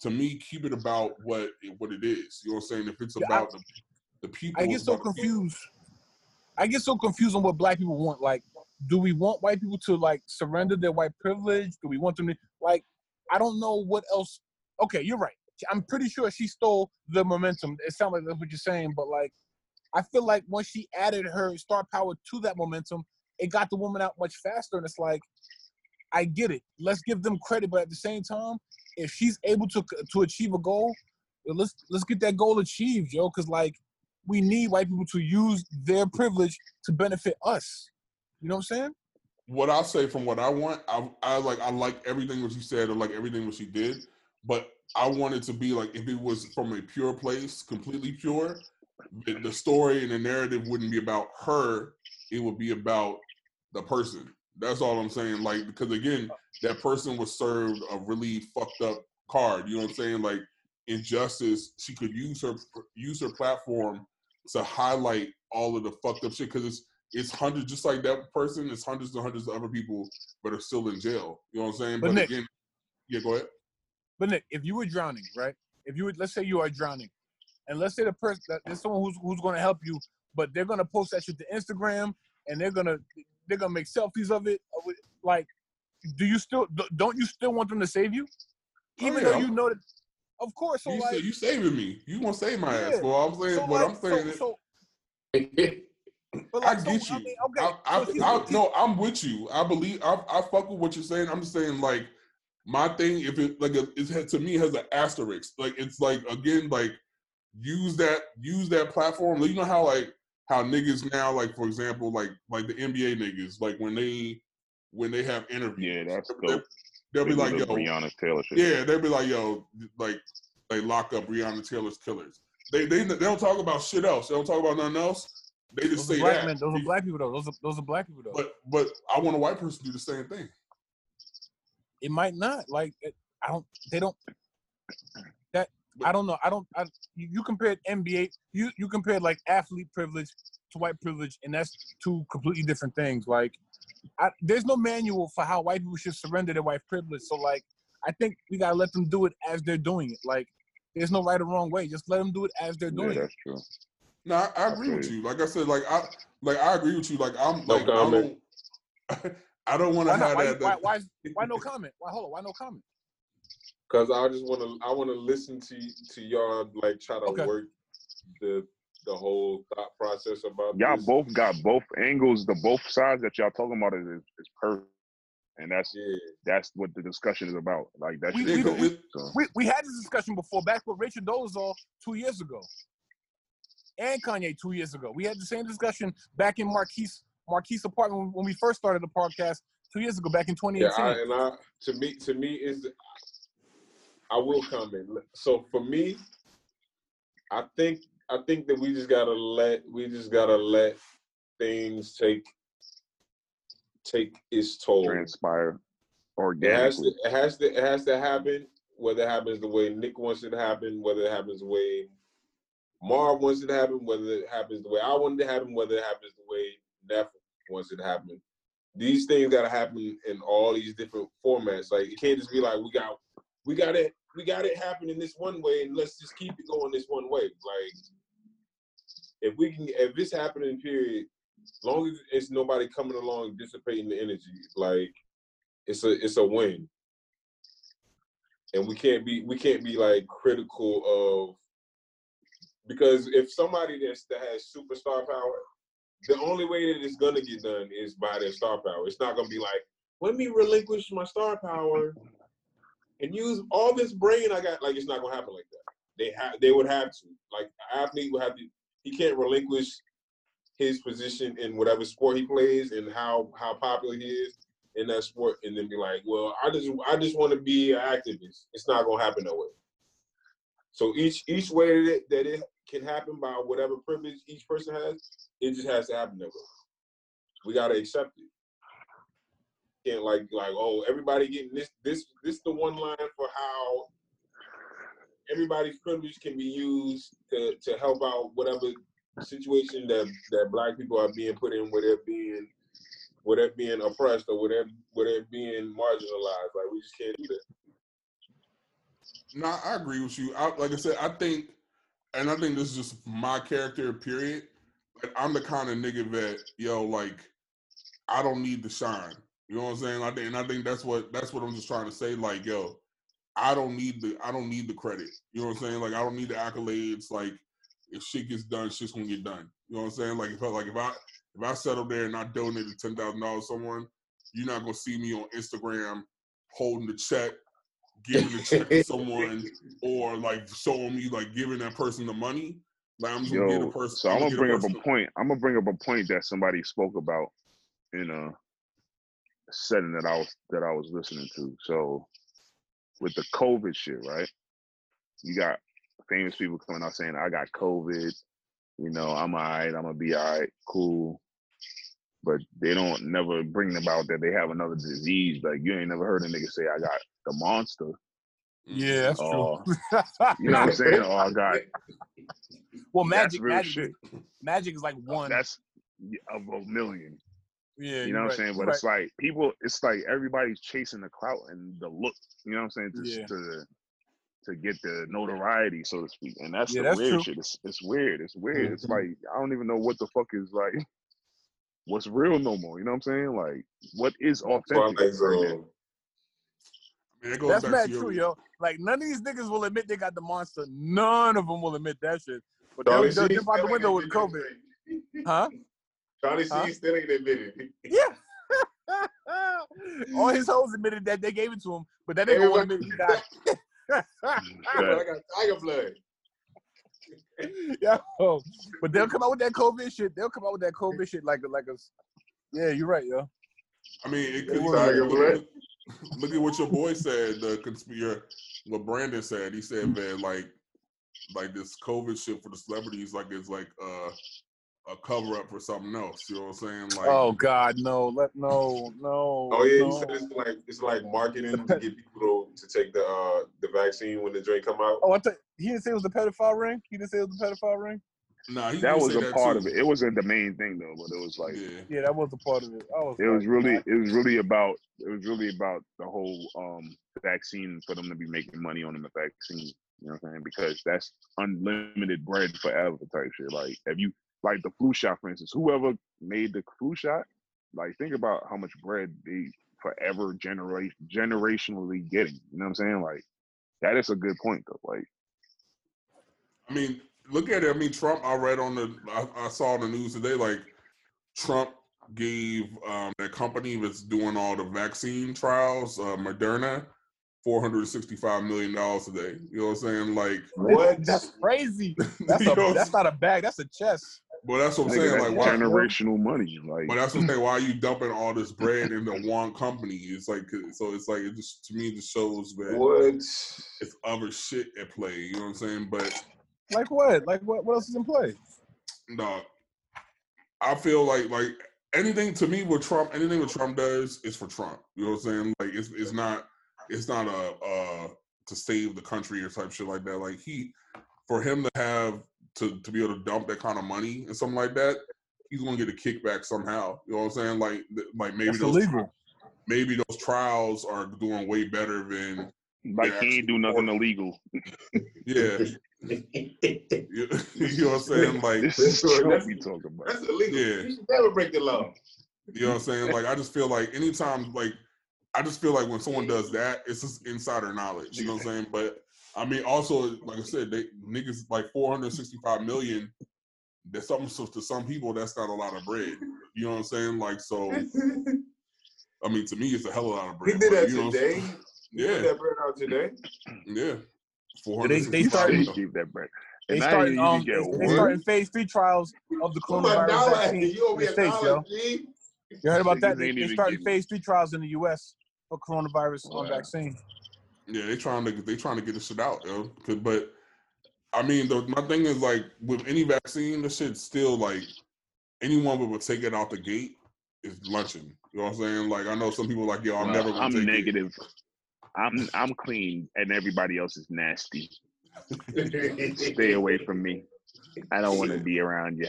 to me, keep it about what what it is. You know what I'm saying? If it's Yeah, I- about the, the people, I get so confused. I get so confused on what black people want. Like, do we want white people to like surrender their white privilege? Do we want them to like? I don't know what else. Okay, you're right. I'm pretty sure she stole the momentum. It sounds like that's what you're saying, but like, I feel like once she added her star power to that momentum, it got the woman out much faster. And it's like, I get it. Let's give them credit, but at the same time, if she's able to to achieve a goal, let's let's get that goal achieved, yo. Because like we need white people to use their privilege to benefit us. You know what I'm saying? what I'll say from what I want, I, I like I like everything what she said, or like everything what she did, but I want it to be like if it was from a pure place, completely pure, the, the story and the narrative wouldn't be about her. It would be about the person. That's all I'm saying. Like because again, that person was served a really fucked up card. You know what I'm saying? Like injustice. She could use her use her platform to highlight all of the fucked up shit because it's it's hundreds just like that person. It's hundreds and hundreds of other people, but are still in jail. You know what I'm saying? But But, Nick- again, yeah, go ahead. But Nick, if you were drowning, right? If you would, let's say you are drowning, and let's say the person there's someone who's who's going to help you, but they're going to post that shit to Instagram, and they're gonna they're gonna make selfies of it. Like, do you still don't you still want them to save you, Oh, even yeah. though you know that? Of course. So you, like, say, you saving me. You gonna save my ass? Yeah. Well, I'm saying, so but like, I'm saying, so, so, *laughs* but I like, so, get you. I mean, okay. I, I, so I, no, I'm with you. I believe I, I fuck with what you're saying. I'm just saying, like, my thing, if it like a, it to me has an asterisk. Like, it's like again, like use that use that platform. You know how like how niggas now, like for example, like like the NBA niggas, like when they when they have interviews, Yeah, that's they- dope. they'll be like, yo, Breonna Taylor shit. yeah, they'll be like, yo, like they lock up Breonna Taylor's killers. They they they don't talk about shit else. They don't talk about nothing else. They just those say black that. men. Those are black people though. Those are those are black people though. But but I want a white person to do the same thing. it might not. Like, it, I don't. They don't. That I don't know. I don't. I, you, you compared NBA. You you compared like athlete privilege to white privilege, and that's two completely different things. Like, I, there's no manual for how white people should surrender their white privilege. So like, I think we gotta let them do it as they're doing it. Like, there's no right or wrong way. Just let them do it as they're Yeah, doing it. that's true. No, I, I agree with you. Like I said, like I like I agree with you. Like I'm No like comment. *laughs* I don't I don't want to Why have Why, that. why, why, why no *laughs* comment? Why hold on? Why no comment? Cause I just want to, I want to listen to to y'all like try to Okay. work the the whole thought process about Y'all this. both got both angles. The both sides that y'all talking about is is, is perfect, and that's Yeah, that's what the discussion is about. Like that's We- we- we- so. We we had this discussion before back with Rachel Dolezal two years ago, and Kanye two years ago. We had the same discussion back in Marquise Marquise apartment when we first started the podcast two years ago, back in yeah. 2018. I, and I to me to me is I will comment. So for me, I think I think that we just gotta let we just gotta let things take take its toll. transpire It has to organically. it has to it has to happen. Whether it happens the way Nick wants it to happen, whether it happens the way Marv wants it to happen, whether it happens the way I want it to happen, whether it happens the way Neff wants it to happen. These things gotta happen in all these different formats. Like it can't just be like we got we got it we got it happening this one way and let's just keep it going this one way. Like if we can if it's happening period, long as it's nobody coming along dissipating the energy, like it's a it's a win. And we can't be we can't be like critical of because if somebody that's that has superstar power, the only way that it's gonna get done is by their star power. It's not gonna be like, let me relinquish my star power and use all this brain I got. Like it's not gonna happen like that. They have they would have to. Like an athlete would have to he can't relinquish his position in whatever sport he plays and how how popular he is in that sport and then be like, well, I just I just want to be an activist. It's not gonna happen that way. So each each way that it, that it can happen by whatever privilege each person has, it just has to happen that way. We gotta accept it. Can't like like oh everybody getting this this this the one line for how everybody's privilege can be used to to help out whatever situation that that black people are being put in where they're being where they're being oppressed or where they're being marginalized. Like we just can't do that. No, I agree with you. I, like I said, I think, and I think this is just my character. Period. Like I'm the kind of nigga that yo, like, I don't need to shine. You know what I'm saying? I think, and I think that's what that's what I'm just trying to say. Like, yo, I don't need the I don't need the credit. You know what I'm saying? Like, I don't need the accolades. Like, if shit gets done, shit's gonna get done. You know what I'm saying? Like, if I, like if I if I settle there and I donated ten thousand dollars to someone, you're not gonna see me on Instagram holding the check, giving the check to *laughs* someone, or like showing me like giving that person the money. Like I'm just gonna get a Yo, person. so I'm gonna bring up a point. I'm gonna bring up a point that somebody spoke about in a setting that I was that I was listening to. So with the COVID shit, right? You got famous people coming out saying, "I got COVID." You know, I'm alright. I'm gonna be alright. Cool. But they don't never bring about that they have another disease. Like you ain't never heard a nigga say, "I got the monster." Yeah, mm-hmm. that's true. Uh, *laughs* you know what I'm saying? Or I got well, magic, magic, shit. magic is like oh, one. That's of a million. Yeah, You know what I'm right, saying? you're But it's like people, it's like everybody's chasing the clout and the look. You know what I'm saying? To Yeah. to, to get the notoriety, so to speak. And that's Yeah, the that's weird true. shit. It's it's weird. It's weird. It's Mhm. like I don't even know what the fuck is like. What's real no more? You know what I'm saying? Like what is authentic Twilight right now? Zone. I mean, it goes That's back mad true, yo. Like none of these niggas will admit they got the monster. None of them will admit that shit. But they'll, Charlie they'll C jump out the window with COVID, admitted. Huh? Charlie Huh? C still ain't admitted. Yeah. *laughs* *laughs* All his hoes admitted that they gave it to him, but that nigga won't admit he. *laughs* But I got tiger blood. yeah. But they'll come out with that COVID shit. They'll come out with that COVID shit like a like a. Yeah, you're right, yo. I mean, it could. Tiger look, blood. look, look at what your boy said. The conspiracy, what Brandon said. He said that like, like this COVID shit for the celebrities, like it's like uh, a cover up for something else. You know what I'm saying? Like, Oh God, no, let no, no. Oh yeah, no. he said it's like it's like marketing to get people to, to take the uh the vaccine when the drink come out. Oh, I thought he didn't say it was a pedophile ring. He didn't say it was a pedophile ring. nah, That was say a that part too. of it. It wasn't the main thing though, but it was like Yeah. Yeah, that was a part of it. I was. it was really nah. it was really about it was really about the whole um vaccine for them to be making money on the vaccine. You know what I'm saying? Because that's unlimited bread forever type shit. Like if you like the flu shot, for instance, whoever made the flu shot, like think about how much bread they forever generate generationally getting. You know what I'm saying? Like that is a good point though. Like I mean, look at it. I mean, Trump. I read on the. I, I saw the news today. Like, Trump gave um, that company that's doing all the vaccine trials, uh, Moderna, four hundred sixty-five million dollars today. You know what I'm saying? Like, What? That's *laughs* crazy. *laughs* That's a. That's not a bag. That's a chest. But that's what I'm saying. Like, why? generational money. Like But that's what I'm saying. Why are you dumping all this bread into one company? It's like so. It's like it just to me it just shows that What? it's other shit at play. You know what I'm saying? But Like what? Like what? What else is in play? no, I feel like like anything to me with Trump, anything with Trump does is for Trump. You know what I'm saying? Like it's it's not it's not a uh to save the country or type shit like that. Like he for him to have to to be able to dump that kind of money and something like that, he's gonna get a kickback somehow. You know what I'm saying? Like th- like maybe That's those illegal. maybe those trials are doing way better than like Yeah, he ain't do nothing illegal. *laughs* yeah. You, *laughs* *laughs* you know what I'm saying? Like This This is is- Trump that's- we talking about. That's illegal. Yeah. You should never break the law. You know what I'm saying? Like I just feel like anytime like I just feel like when someone does that, it's just insider knowledge. You know what I'm saying? But I mean also like I said, they niggas like 465 million. That's something so to some people that's not a lot of bread. You know what I'm saying? Like so *laughs* I mean to me it's a hell of a lot of bread. he bread. did but, that you know, today. He Yeah. put that bread out today. *clears throat* Yeah. They- they started- They keep that bread. They And now starting. you Um, get they, they worse. phase three trials of the coronavirus vaccine You in the states, yo. G. You heard about that? They, ain't they even starting getting- phase three trials in the U.S. for coronavirus Wow. vaccine. Yeah, they trying to they trying to get this shit out, yo. But I mean, the, my thing is like with any vaccine, the shit's still like anyone who would take it out the gate is lunching. You know what I'm saying? Like I know some people like, yo, I'm Well, never gonna I'm take negative. I'm I'm clean, and everybody else is nasty. Stay away *laughs* from me. I don't want to be around you.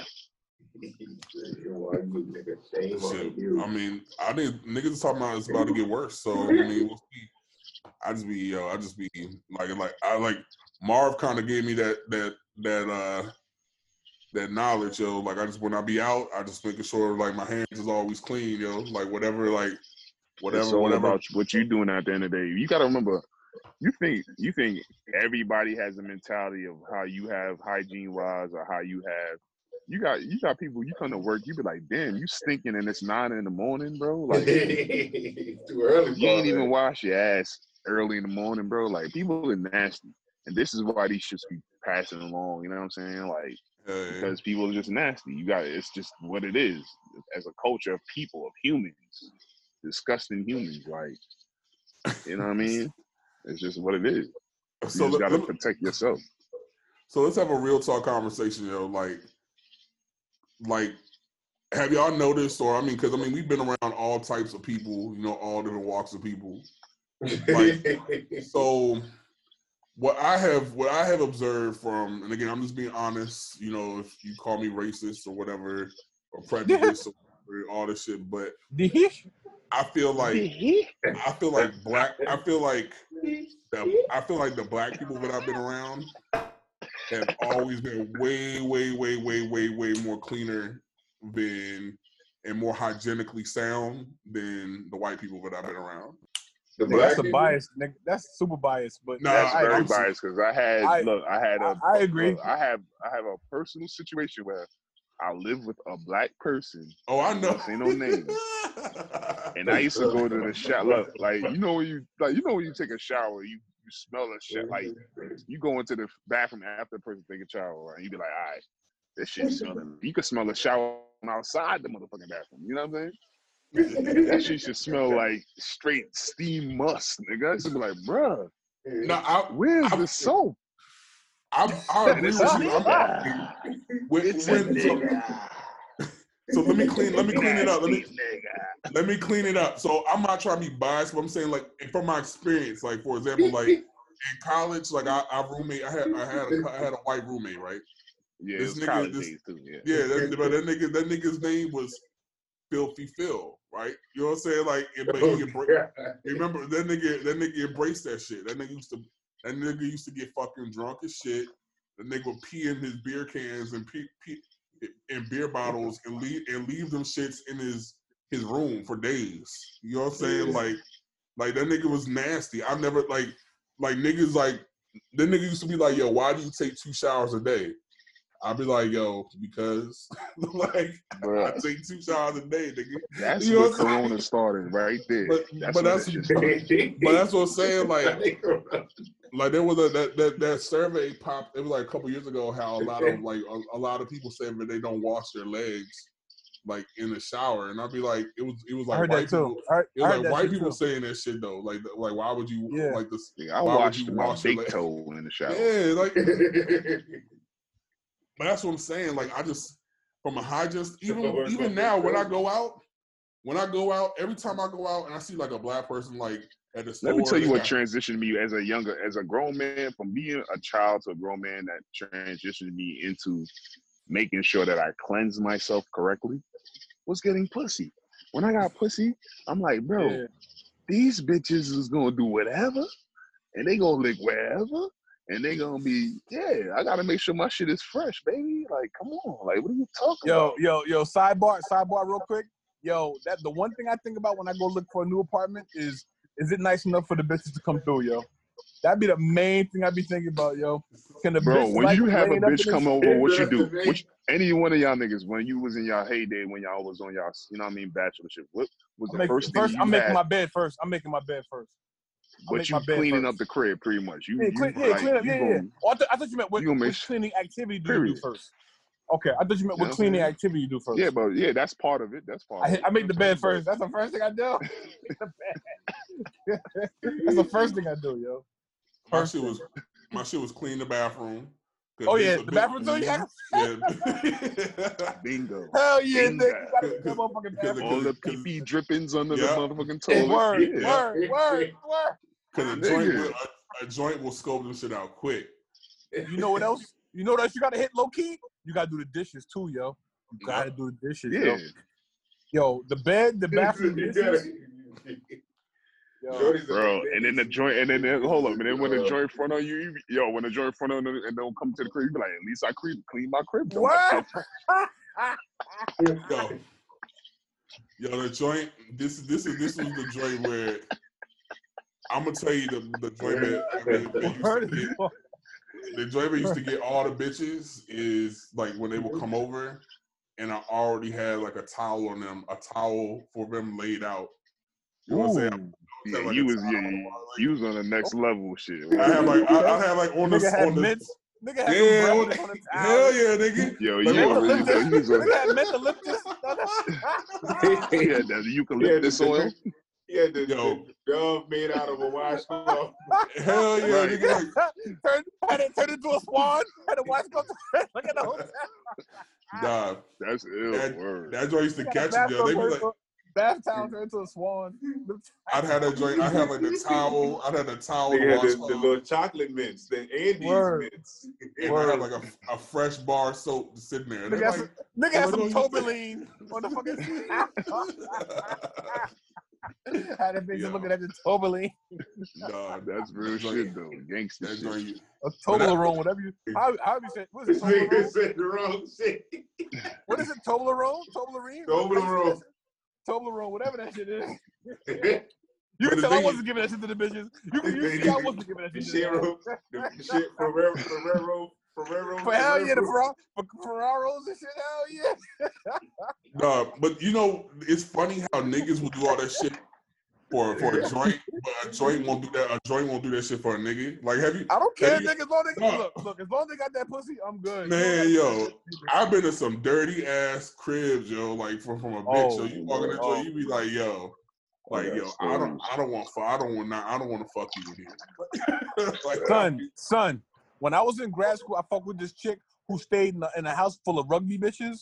I mean, I think niggas talking about it's about to get worse. So I mean, we'll see. I just be yo, I just be like like I like Marv kind of gave me that that that uh that knowledge, yo. Like I just when I be out, I just making sure like my hands is always clean, yo. Like whatever, like whatever, it's all whatever. about what you're doing at the end of the day. You got to remember, you think you think everybody has a mentality of how you have hygiene wise or how you have. You got you got people. You come to work, you be like, damn, you stinking, and it's nine in the morning, bro. Like *laughs* Too early. you ain't for even wash your ass early in the morning, bro. Like people are nasty, and this is why these shits be passing along. You know what I'm saying? Like because people are just nasty. You got it's just what it is as a culture of people of humans, disgusting humans. Like you know what I *laughs* mean? It's just what it is. You So just gotta let protect yourself. so let's have a real talk conversation, yo. Like, like, have y'all noticed, or I mean, because I mean, we've been around all types of people, you know, all different walks of people. *laughs* So, what I have, what I have observed from, and again, I'm just being honest. You know, if you call me racist or whatever, or prejudiced or whatever, all this shit, but I feel like I feel like black. I feel like the, I feel like the black people that I've been around have always been way, way, way, way, way, way more cleaner than and more hygienically sound than the white people that I've been around. The Nigga, black that's a bias. Nigga. That's super biased. But Nah, That's I, very I'm- biased because I had I- look, I had a I- I agree. look, I have I have a personal situation where I live with a black person Oh, I know. Say no names. and I used to go to the shower. Look, like you know when you like you know when you take a shower, you you smell a shit like you go into the bathroom after the person take a shower, and you be like, all right, this shit smelling. You can smell a shower from outside the motherfucking bathroom. You know what I'm saying? That shit should smell like straight steam must, nigga. I should be like, bruh, No, I, where's I'm- the soap? I, I agree with you. I'm, when, when, so, so let me clean. Let me clean it up. Let me let me clean it up. So I'm not trying to be biased, but I'm saying like from my experience, like for example, like in college, like I, I roommate, I had I had a, I had a white roommate, right? Yeah, This nigga- this- too. Yeah. Yeah, that, but that nigga, that nigga's name was Filthy Phil, right? You know what I'm saying? Like, it- but he oh, embra- remember that nigga, that nigga embraced that shit. That nigga used to, that nigga used to get fucking drunk as shit. The nigga would pee in his beer cans and pee, pee in beer bottles and leave and leave them shits in his his room for days. You know what I'm saying? Like, like that nigga was nasty. I never like, like niggas like, that nigga used to be like, yo, why do you take two showers a day? I'd be like, yo, because *laughs* like I Bruh, take two showers a day, nigga. that's You where what I'm saying? Corona started right there. But that's but when that's that but that's what I'm saying. Like like there was a that that, that survey popped. It was like a couple years ago. How a lot of *laughs* like a, a lot of people say that they don't wash their legs like in the shower, and I'd be like, it was it was I like heard white that people. I heard, It I was heard like white people too. saying that shit though. Like like why would you Yeah. like this? Yeah, I Why would washed you my wash your big toe in the shower. Yeah, like *laughs* but that's what I'm saying. Like I just from a hygiene, even even now when I go out, when I go out, every time I go out and I see like a black person like at the store, Let me tell you what got- transitioned me as a younger, as a grown man, from being a child to a grown man, that transitioned me into making sure that I cleanse myself correctly was getting pussy. When I got pussy, I'm like, bro, Yeah. these bitches is gonna do whatever, and they gonna lick wherever, and they gonna be, yeah, I gotta make sure my shit is fresh, baby. Like, come on, like, what are you talking Yo, about? yo, yo, yo, sidebar, sidebar real quick. Yo, that the one thing I think about when I go look for a new apartment is is it nice enough for the bitches to come through, yo? That'd be the main thing I'd be thinking about, yo. Can the Bro, bitch when like you have a bitch come over, what you *laughs* do? Any one of y'all niggas, when you was in y'all heyday, when y'all was on y'all, you know what I mean, bachelorship, what was I'm the making, first thing first, you I'm making had? my bed first. I'm making my bed first. I'll but you my bed cleaning first. up the crib pretty much. You, Yeah, you clean, yeah, like, clean up. you Yeah, yeah. gonna- Oh, I, th- I thought you meant what, you gonna make which s- cleaning activity do you do first? Okay, I thought you meant what what cleaning saying? activity you do first. Yeah, but yeah, that's part of it. That's part. I, of it, I make the bed first. That's the first thing I do. *laughs* That's the first thing I do, yo. my First shit was my shit was clean the bathroom. Oh yeah, the bathroom too. Mm-hmm, yeah. Yeah. *laughs* Bingo. Hell yeah, Bingo. nigga. You gotta get that Cause- bathroom. All the pee pee drippings under Yeah. the motherfucking toilet. Word, yeah. word, word, word. Cause a *laughs* joint, will, a, a joint will scope them shit out quick. You know what else? You know what else you gotta hit low key? You gotta do the dishes too, yo. You gotta do the dishes, Yeah. yo. Yo, the bed, the *laughs* bathroom You dishes. Yo, *laughs* Bro, and then the bitch. joint, and then, then hold up, and then when the Uh, joint front on you, you be- yo, when the joint front on you and don't come to the crib, you be like, at least I clean, clean my crib. What? Yo, yo, the joint. This this is this was the joint where I'm gonna tell you the the joint that, I mean, *laughs* used to get, the joint used to get all the bitches is like when they would come mm-hmm. over, and I already had like a towel on them, a towel for them laid out. You know what I'm saying? Yeah, Like you was yeah, like- you was on the next oh. level, shit. I had like I, I had like on the on the. Nigga had yeah, on bread *laughs* the- hell yeah, nigga. Yo, Like, you what were the really fuck? You was *laughs* on, Nigga had eucalyptus. he had that eucalyptus Yeah, oil. He had the, Yo. the dove made out of a washcloth. *laughs* Hell yeah, Right. nigga. Like, *laughs* Turn, had it turned into a swan. Had to watch go to look at the hotel. *laughs* nah, That's ill That- word. that joint used to catch bath you. Yo. They towel be like, Bath towel turned into a swan. I'd had that joint. I had like the towel. I had a towel. They had the, washcloth. the little chocolate mints, the Andes Word. mints. and I had like a, a fresh bar of soap sitting there. Nigga They're had like, Nigga had What some do you Tobaline on the fucking *laughs* Had a *laughs* bitch Yo. looking at the Tobaline. *laughs* nah, That's real That shit though. Gangster that shit. joint. A But Toblerone, whatever you. How, how you say? What is it? nigga Toblerone? said the wrong shit. What is it? Toblerone? Toblerone? Toblerone. Toblerone, whatever that shit is. You can the tell I wasn't giving that shit to the bitches. You can you see I wasn't giving that shit to them. Shero, the shit Ferrero, Ferrero, Ferrero. For hell yeah, the Ferrero. Ferrar- for Ferraros and shit, hell yeah. *laughs* Nah, but you know, it's funny how niggas will do all that shit for for a joint, but a joint won't do that. A joint won't do that shit for a nigga. Like, have you? I don't care, Hey, nigga. As long as they, no. look, look, as long as they got that pussy, I'm good. Man, You yo, know, I've been to some dirty ass cribs, yo. Like from from a bitch. so Oh, you walk in that oh. joint, you be like, yo. Like got yo, I don't. I don't want, I don't want, I don't want to fuck you in here. *laughs* like, son, *laughs* son. When I was in grad school, I fucked with this chick who stayed in a, in a house full of rugby bitches.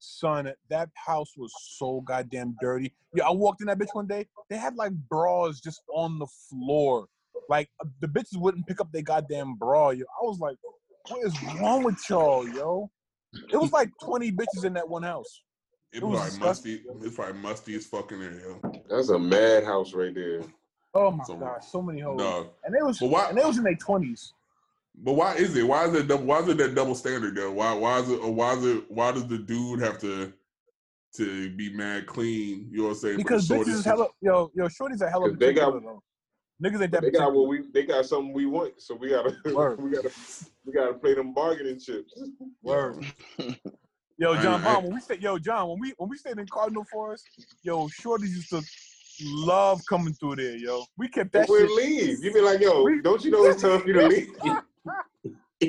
Son, that house was so goddamn dirty. Yeah, I walked in that bitch one day. They had like bras just on the floor. Like uh, the bitches wouldn't pick up their goddamn bra. Yo, I was like, what is wrong with y'all, yo? It was like 20 bitches in that one house. It It was was probably musty. It's probably musty as fucking there, yo. That's a madhouse right there. Oh my So- gosh, so many hoes. Dog. And they was But why? and they was in their 20s. But why is it? Why is it? Double, why is it that double standard though? Why? Why is it? Or why is it? Why does the dude have to to be mad clean? You know what I'm saying? Because For bitches is hella yo yo shorties are hella 'Cause they got- though. Niggas ain't that They got what we they got something we want, so we gotta *laughs* Word. we gotta we gotta play them bargaining chips. Word. *laughs* Yo, John I- Bond, when we stay, yo, John, when we when we stayed in Cardinal Forest, yo, shorties used to love coming through there, yo. We kept that We'll leave. You be like, yo, We- don't you know it's *laughs* time for you to leave?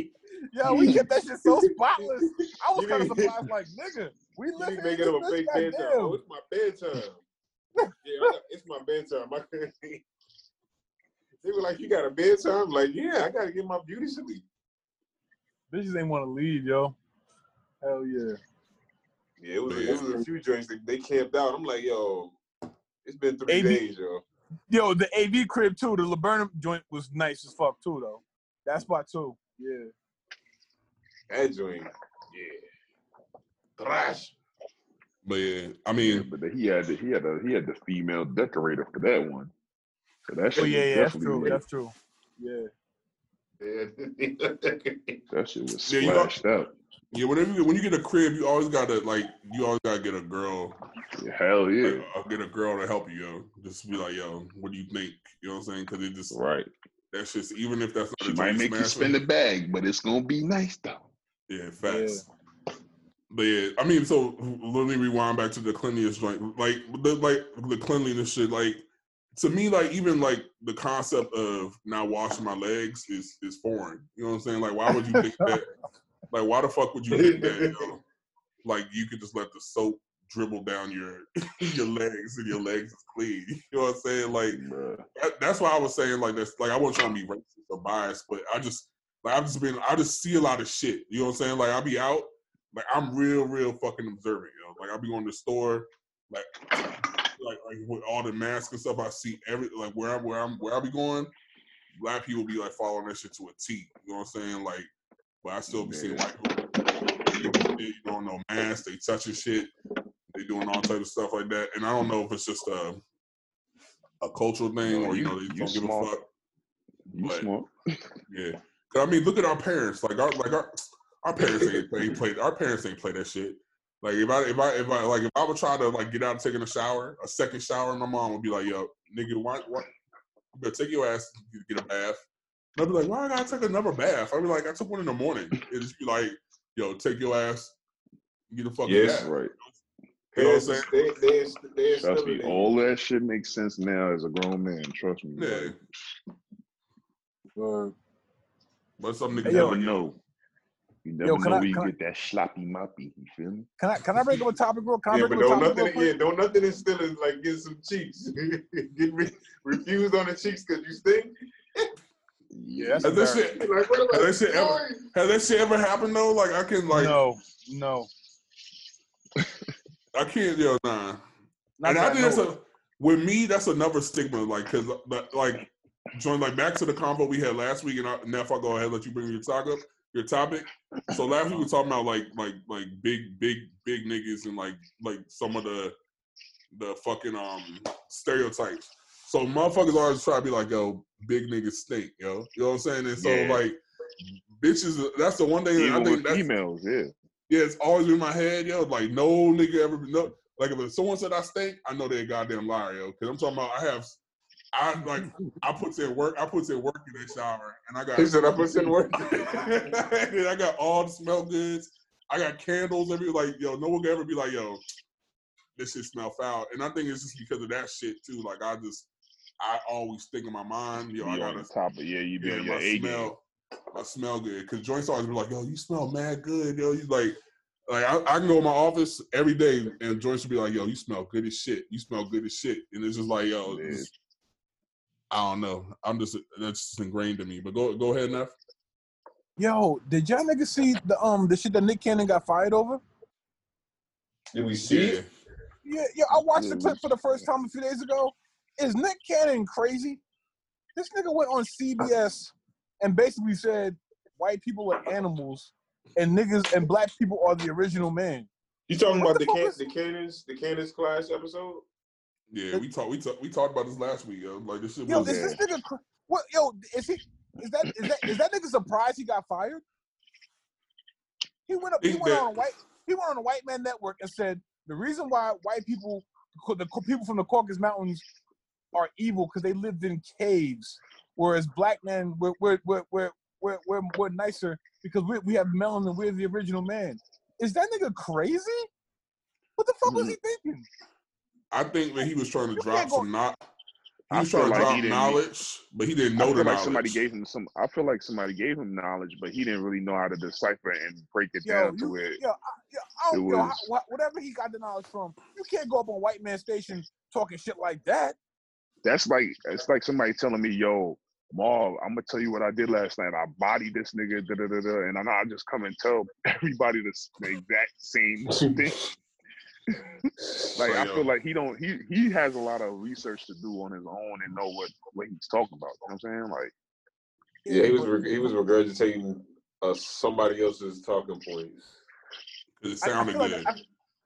*laughs* Yo, we kept that shit so *laughs* spotless. I was kind of *laughs* surprised, like, nigga, we You live be in making up a this fake bedtime. goddamn. Oh, it's my bedtime. yeah, it's my bedtime. I couldn't sleep. They were like, you got a bedtime? Like, yeah, I gotta get my beauty sleep. Bitches ain't want to leave, yo. Hell yeah. Yeah, it was, it was a few joints that they camped out. I'm like, yo, it's been three AV days, yo. Yo, the AV crib too, the Laburnum joint was nice as fuck too, though. That spot too. Yeah. That joint, yeah. Trash. But yeah, I Yeah, mean, but he had the, he had the, he had the female decorator for that one. So that shit Oh yeah, yeah, that's true. lit. That's true. Yeah. Yeah. *laughs* That shit was Yeah, you are- splashed out. yeah. Whenever you, when you get a crib, you always gotta like, you always gotta get a girl, Yeah, hell yeah. like, uh, get a girl to help you, yo. Just be like, yo, what do you think? You know what I'm saying? Because it just Right. That's just even if that's not She a might joint make you smasher, spend the bag, but it's gonna be nice though. Yeah, facts. But yeah, I mean, so let me rewind back to the cleanliness joint. Like the like the cleanliness shit. Like to me, like even like the concept of not washing my legs is is foreign. You know what I'm saying? Like, why would you think that? *laughs* Like, why the fuck would you think that? You know? Like, you could just let the soap dribble down your *laughs* your legs and your legs is clean. *laughs* You know what I'm saying? Like, that, that's why I was saying like that's like I wasn't trying to be racist or biased, but I just like I've just been I just see a lot of shit. You know what I'm saying? Like I'll be out, like I'm real, real fucking observant. You know, like I'll be going to the store, like like like with all the masks and stuff. I see every like where I'm where I'm where I be going. Black people be like following that shit to a T. You know what I'm saying? Like, but I still be seeing white people. You don't know masks. They touching shit. They doing all type of stuff like that. And I don't know if it's just uh a cultural thing, No, or you, you- know they you don't give a smart. fuck. You But- smart. Yeah, 'Cause, I mean, look at our parents. Like our like our our parents ain't play, play our parents ain't play that shit. Like if I if I if I like if I would try to like get out taking a shower, a second shower, my mom would be like, "Yo, nigga, why why you better take your ass get a bath." And I'd be like, "Why I gotta take another bath?" I'd be like, "I took one in the morning." It'd just be like, "Yo, take your ass, get a fucking Yes. bath." Right. You know what I'm saying? they, they, they Trust me, instill it in all that shit makes sense now as a grown man. Trust me. Yeah, like, but some you niggas Hey, yo. never like, know. You never can know I- where you can I- get that sloppy moppy. You feel me? Can I can I bring up a topic, real? Can I Yeah, bring but don't topic real nothing, quick? yeah, don't nothing instill is like get some cheeks. *laughs* get re- refused on the cheeks because you stink. Yeah, that's Has that shit, Like, what Has that shit ever- has that shit ever happened though? Like I can like no, no. I can't yo nah. Not and I think that's a with me that's another stigma like because like join like back to the convo we had last week and I, now if I go ahead and let you bring your topic your topic. So last week we were talking about like like like big big big niggas and like like some of the the fucking um stereotypes. So motherfuckers always try to be like yo big niggas stink yo you know what I'm saying and so Yeah. like bitches that's the one thing that I Even think that's females, yeah. Yeah, it's always in my head, yo. Like no nigga ever no like if someone said I stink, I know they're a goddamn liar, yo. Cause I'm talking about I have I like I put in work, I put in work in that shower and I got He said I put in work. and *laughs* I got all the smell goods. I got candles every like yo, no one can ever be like, yo, this shit smell foul. And I think it's just because of that shit too. Like I just I always think in my mind, yo, Be I gotta the top of yeah, you be yeah, my smell, I smell good. Cause joints always be like, yo, you smell mad good, yo. You like, like I, I can go in my office every day and joints will be like, yo, you smell good as shit. You smell good as shit. And it's just like, yo, Yeah. it's- I don't know. I'm just that's just ingrained in me. But go go ahead, Neff. Yo, did y'all niggas see the um the shit that Nick Cannon got fired over? Did we see it? Yeah, yeah. I watched the clip for the first time a few days ago. Is Nick Cannon crazy? This nigga went on CBS and basically said white people are animals and niggas and black people are the original man. You talking What about the the fuck can, the cannons the Cannon's Class episode? Yeah, we talked we talked we talked about this last week, yo. Like this shit Yo, was is this nigga what? Yo, is he? Is that is that is that nigga surprised he got fired? He went up. He He went on a white. He went on a white man network and said the reason why white people, the people from the Caucasus Mountains, are evil because they lived in caves, whereas black men we're we're we're we're we're, we're, we're nicer because we we have melanin. We're the original man. Is that nigga crazy? What the fuck was he thinking? I think that he was trying to You drop some not he I was feel trying to like drop knowledge, but he didn't I know feel the like knowledge. somebody gave him some. I feel like somebody gave him knowledge, but he didn't really know how to decipher and break it Yo, down to you, where yo, I, yo, I don't, it yo, was- how- whatever he got the knowledge from, you can't go up on white man station talking shit like that. that's like it's like somebody telling me, "Yo, Marv, I'm gonna tell you what I did last night. I bodied this nigga, da da da da," and I know I just come and tell *laughs* everybody the, the exact same *laughs* thing. *laughs* like I yo. feel like he don't he he has a lot of research to do on his own and know what what he's talking about. You know what I'm saying? Like Yeah, he was reg- he was regurgitating uh, somebody else's talking points. 'Cause it I, I sounded feel like good. I,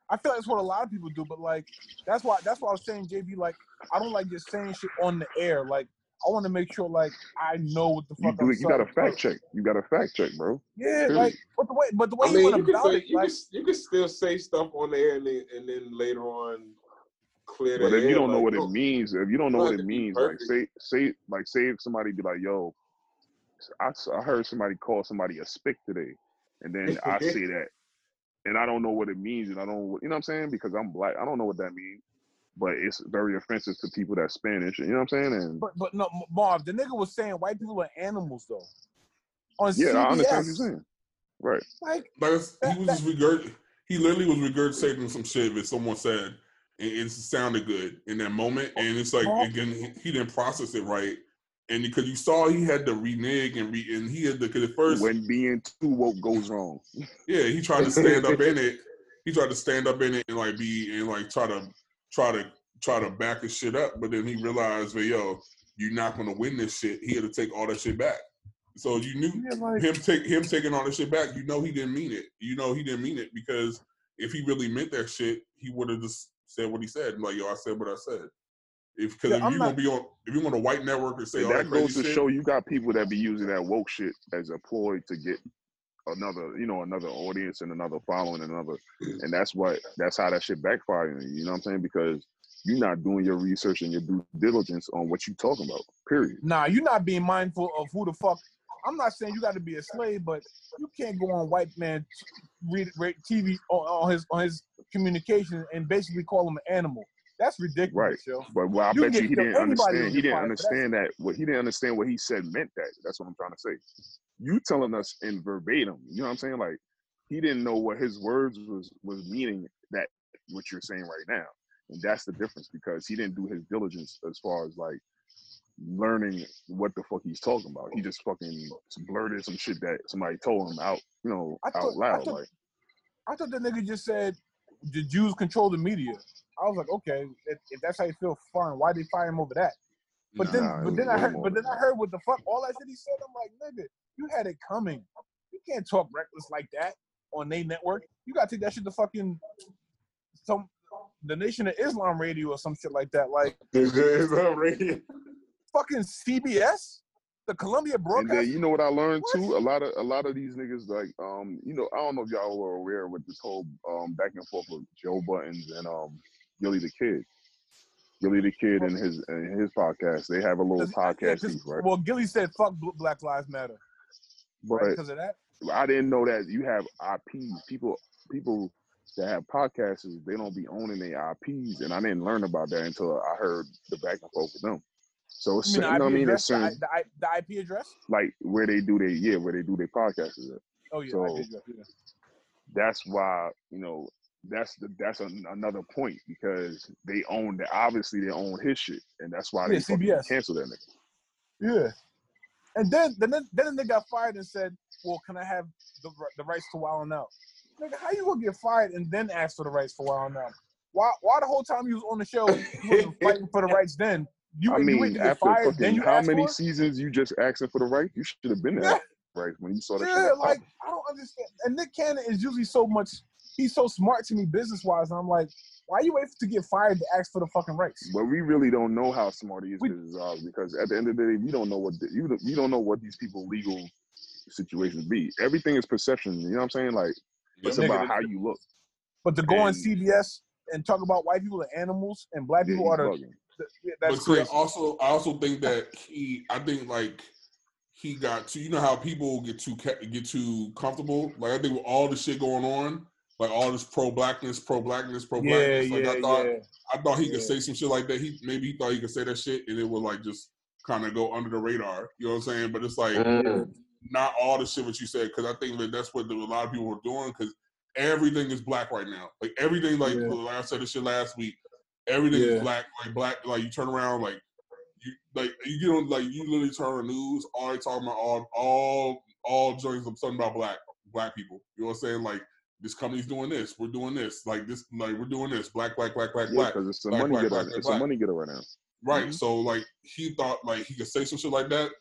I feel like that's what a lot of people do. But like, that's why that's why I was saying, JB. Like, I don't like just saying shit on the air. Like, I want to make sure like I know what the you fuck do I'm you got to saying. fact check. You got to fact check, bro. Yeah, Period. like, but the way, but the way I he mean, went you can about say, it, you, like, can, you can still say stuff on the air and then, and then later on clear the But if air, you don't know what it means, if you don't know what it means, like say say like say if somebody be like, "Yo, I, I heard somebody call somebody a spick today," and then I *laughs* say that, and I don't know what it means, and I don't, you know what I'm saying? Because I'm black, I don't know what that means, but it's very offensive to people that Spanish, you know what I'm saying? And but but no, Marv, the nigga was saying white people are animals though. On yeah, I understand what you're saying. Right. like, Like That- he was just regurg. He literally was regurgitating some shit that someone said, and it sounded good in that moment. And it's like Oh. again, he, he didn't process it right, and because you saw he had to renege and re, and he had to because at first, when being too woke goes wrong. yeah, he tried to stand up in it. He tried to stand up in it and like be and like try to try to try to back his shit up, but then he realized, that yo, you're not gonna win this shit. He had to take all that shit back. So you knew yeah, like, him take him taking all this shit back, you know he didn't mean it. You know he didn't mean it because if he really meant that shit, he would have just said what he said. Like, yo, I said what I said. If because Yeah, if I'm you not- gonna be on, if you want a white network and say And all that that goes to shit, show you got people that be using that woke shit as a ploy to get another, you know, another audience and another following, and another, and that's what that's how that shit backfiring. you, know what I'm saying? Because you're not doing your research and your due diligence on what you're talking about. Period. Nah, you're not being mindful of who the fuck. I'm not saying you got to be a slave, but you can't go on white man read, read TV on, on his on his communication and basically call him an animal. That's ridiculous, Right. yo. But well, I You bet you he didn't understand. He didn't that understand that. What he didn't understand what he said meant that. That's what I'm trying to say. You telling us in verbatim. You know what I'm saying? Like he didn't know what his words was was meaning. That what you're saying right now, and that's the difference because he didn't do his diligence as far as like learning what the fuck he's talking about. He just fucking blurted some shit that somebody told him out. You know, I out thought- I loud. thought- like I thought the nigga just said the Jews control the media. I was like, okay, if, if that's how you feel, fine. Why they fire him over that? But Nah. then, but then I heard, but then I heard what the fuck all that shit he said. I'm like, nigga, you had it coming. You can't talk reckless like that on their network. You gotta take that shit to fucking some the Nation of Islam radio or some shit like that. Like This is already. fucking CBS, the Columbia broadcast. you know what I learned What? too? A lot of a lot of these niggas like um, you know, I don't know if y'all were aware with this whole um back and forth with Joe Budden's and um Gillie Da Kid. Gillie Da Kid and his and his podcast. They have a little yeah, podcast 'cause- right? Well, Gillie said, "Fuck Black Lives Matter," But right? Because of that. I didn't know that you have IPs. People people that have podcasts, they don't be owning their IPs, and I didn't learn about that until I heard the back and forth with them. So You mean you know what I mean? address? It's The, certain, the, the IP address? like where they do their yeah, where they do their podcasts. At. Oh yeah, So-. Yeah. that's why you know that's the that's an, another point because they own that obviously they own his shit and that's why Yeah, they CBS. cancel that nigga. Yeah. And then then then they got fired and said, "Well, can I have the the rights to Wild Out?" Nigga, how you gonna get fired and then ask for the rights for Wild Out? Why why the whole time you was on the show you wasn't *laughs* fighting for the rights then? You I mean, get after fired, fucking you how many seasons you just asking for the right? You should have been *laughs* there right when you saw that Yeah, like I don't understand. And Nick Cannon is usually so much. He's so smart to me business wise, and I'm like, why you wait to get fired to ask for the fucking rights? But we really don't know how smart he is We- business because at the end of the day, we don't know what the, you don't, you don't know what these people legal situations be. Everything is perception. You know what I'm saying? Like it's Nigga, about how you look. But to go on CBS and talk about white people are animals and black Yeah, people are the, bugging. the yeah, that's but see, also, I also think that he, I think like he got too. You know how people get too get too comfortable. Like I think with all the shit going on, like all this pro blackness, pro blackness, pro yeah, blackness. Like yeah, I thought, yeah. I thought he could Yeah. say some shit like that. He maybe he thought he could say that shit and it would like just kind of go under the radar. You know what I'm saying? But it's like Mm. not all the shit what you said because I think that that's what a lot of people were doing because everything is black right now. Like everything, like, Yeah. like I said this shit last week. Everything Yeah. is black, like black. Like you turn around, like you like you get on like you literally turn on the news. All they talking about all all all joints of something about black black people. You know what I'm saying? Like this company's doing this, we're doing this, like this, like we're doing this. Black, black, black, black, Yeah, black. because it's a Black, money black, getter. black, black, it's black. a money getter right now. Right. Mhm. So like he thought like he could say some shit like that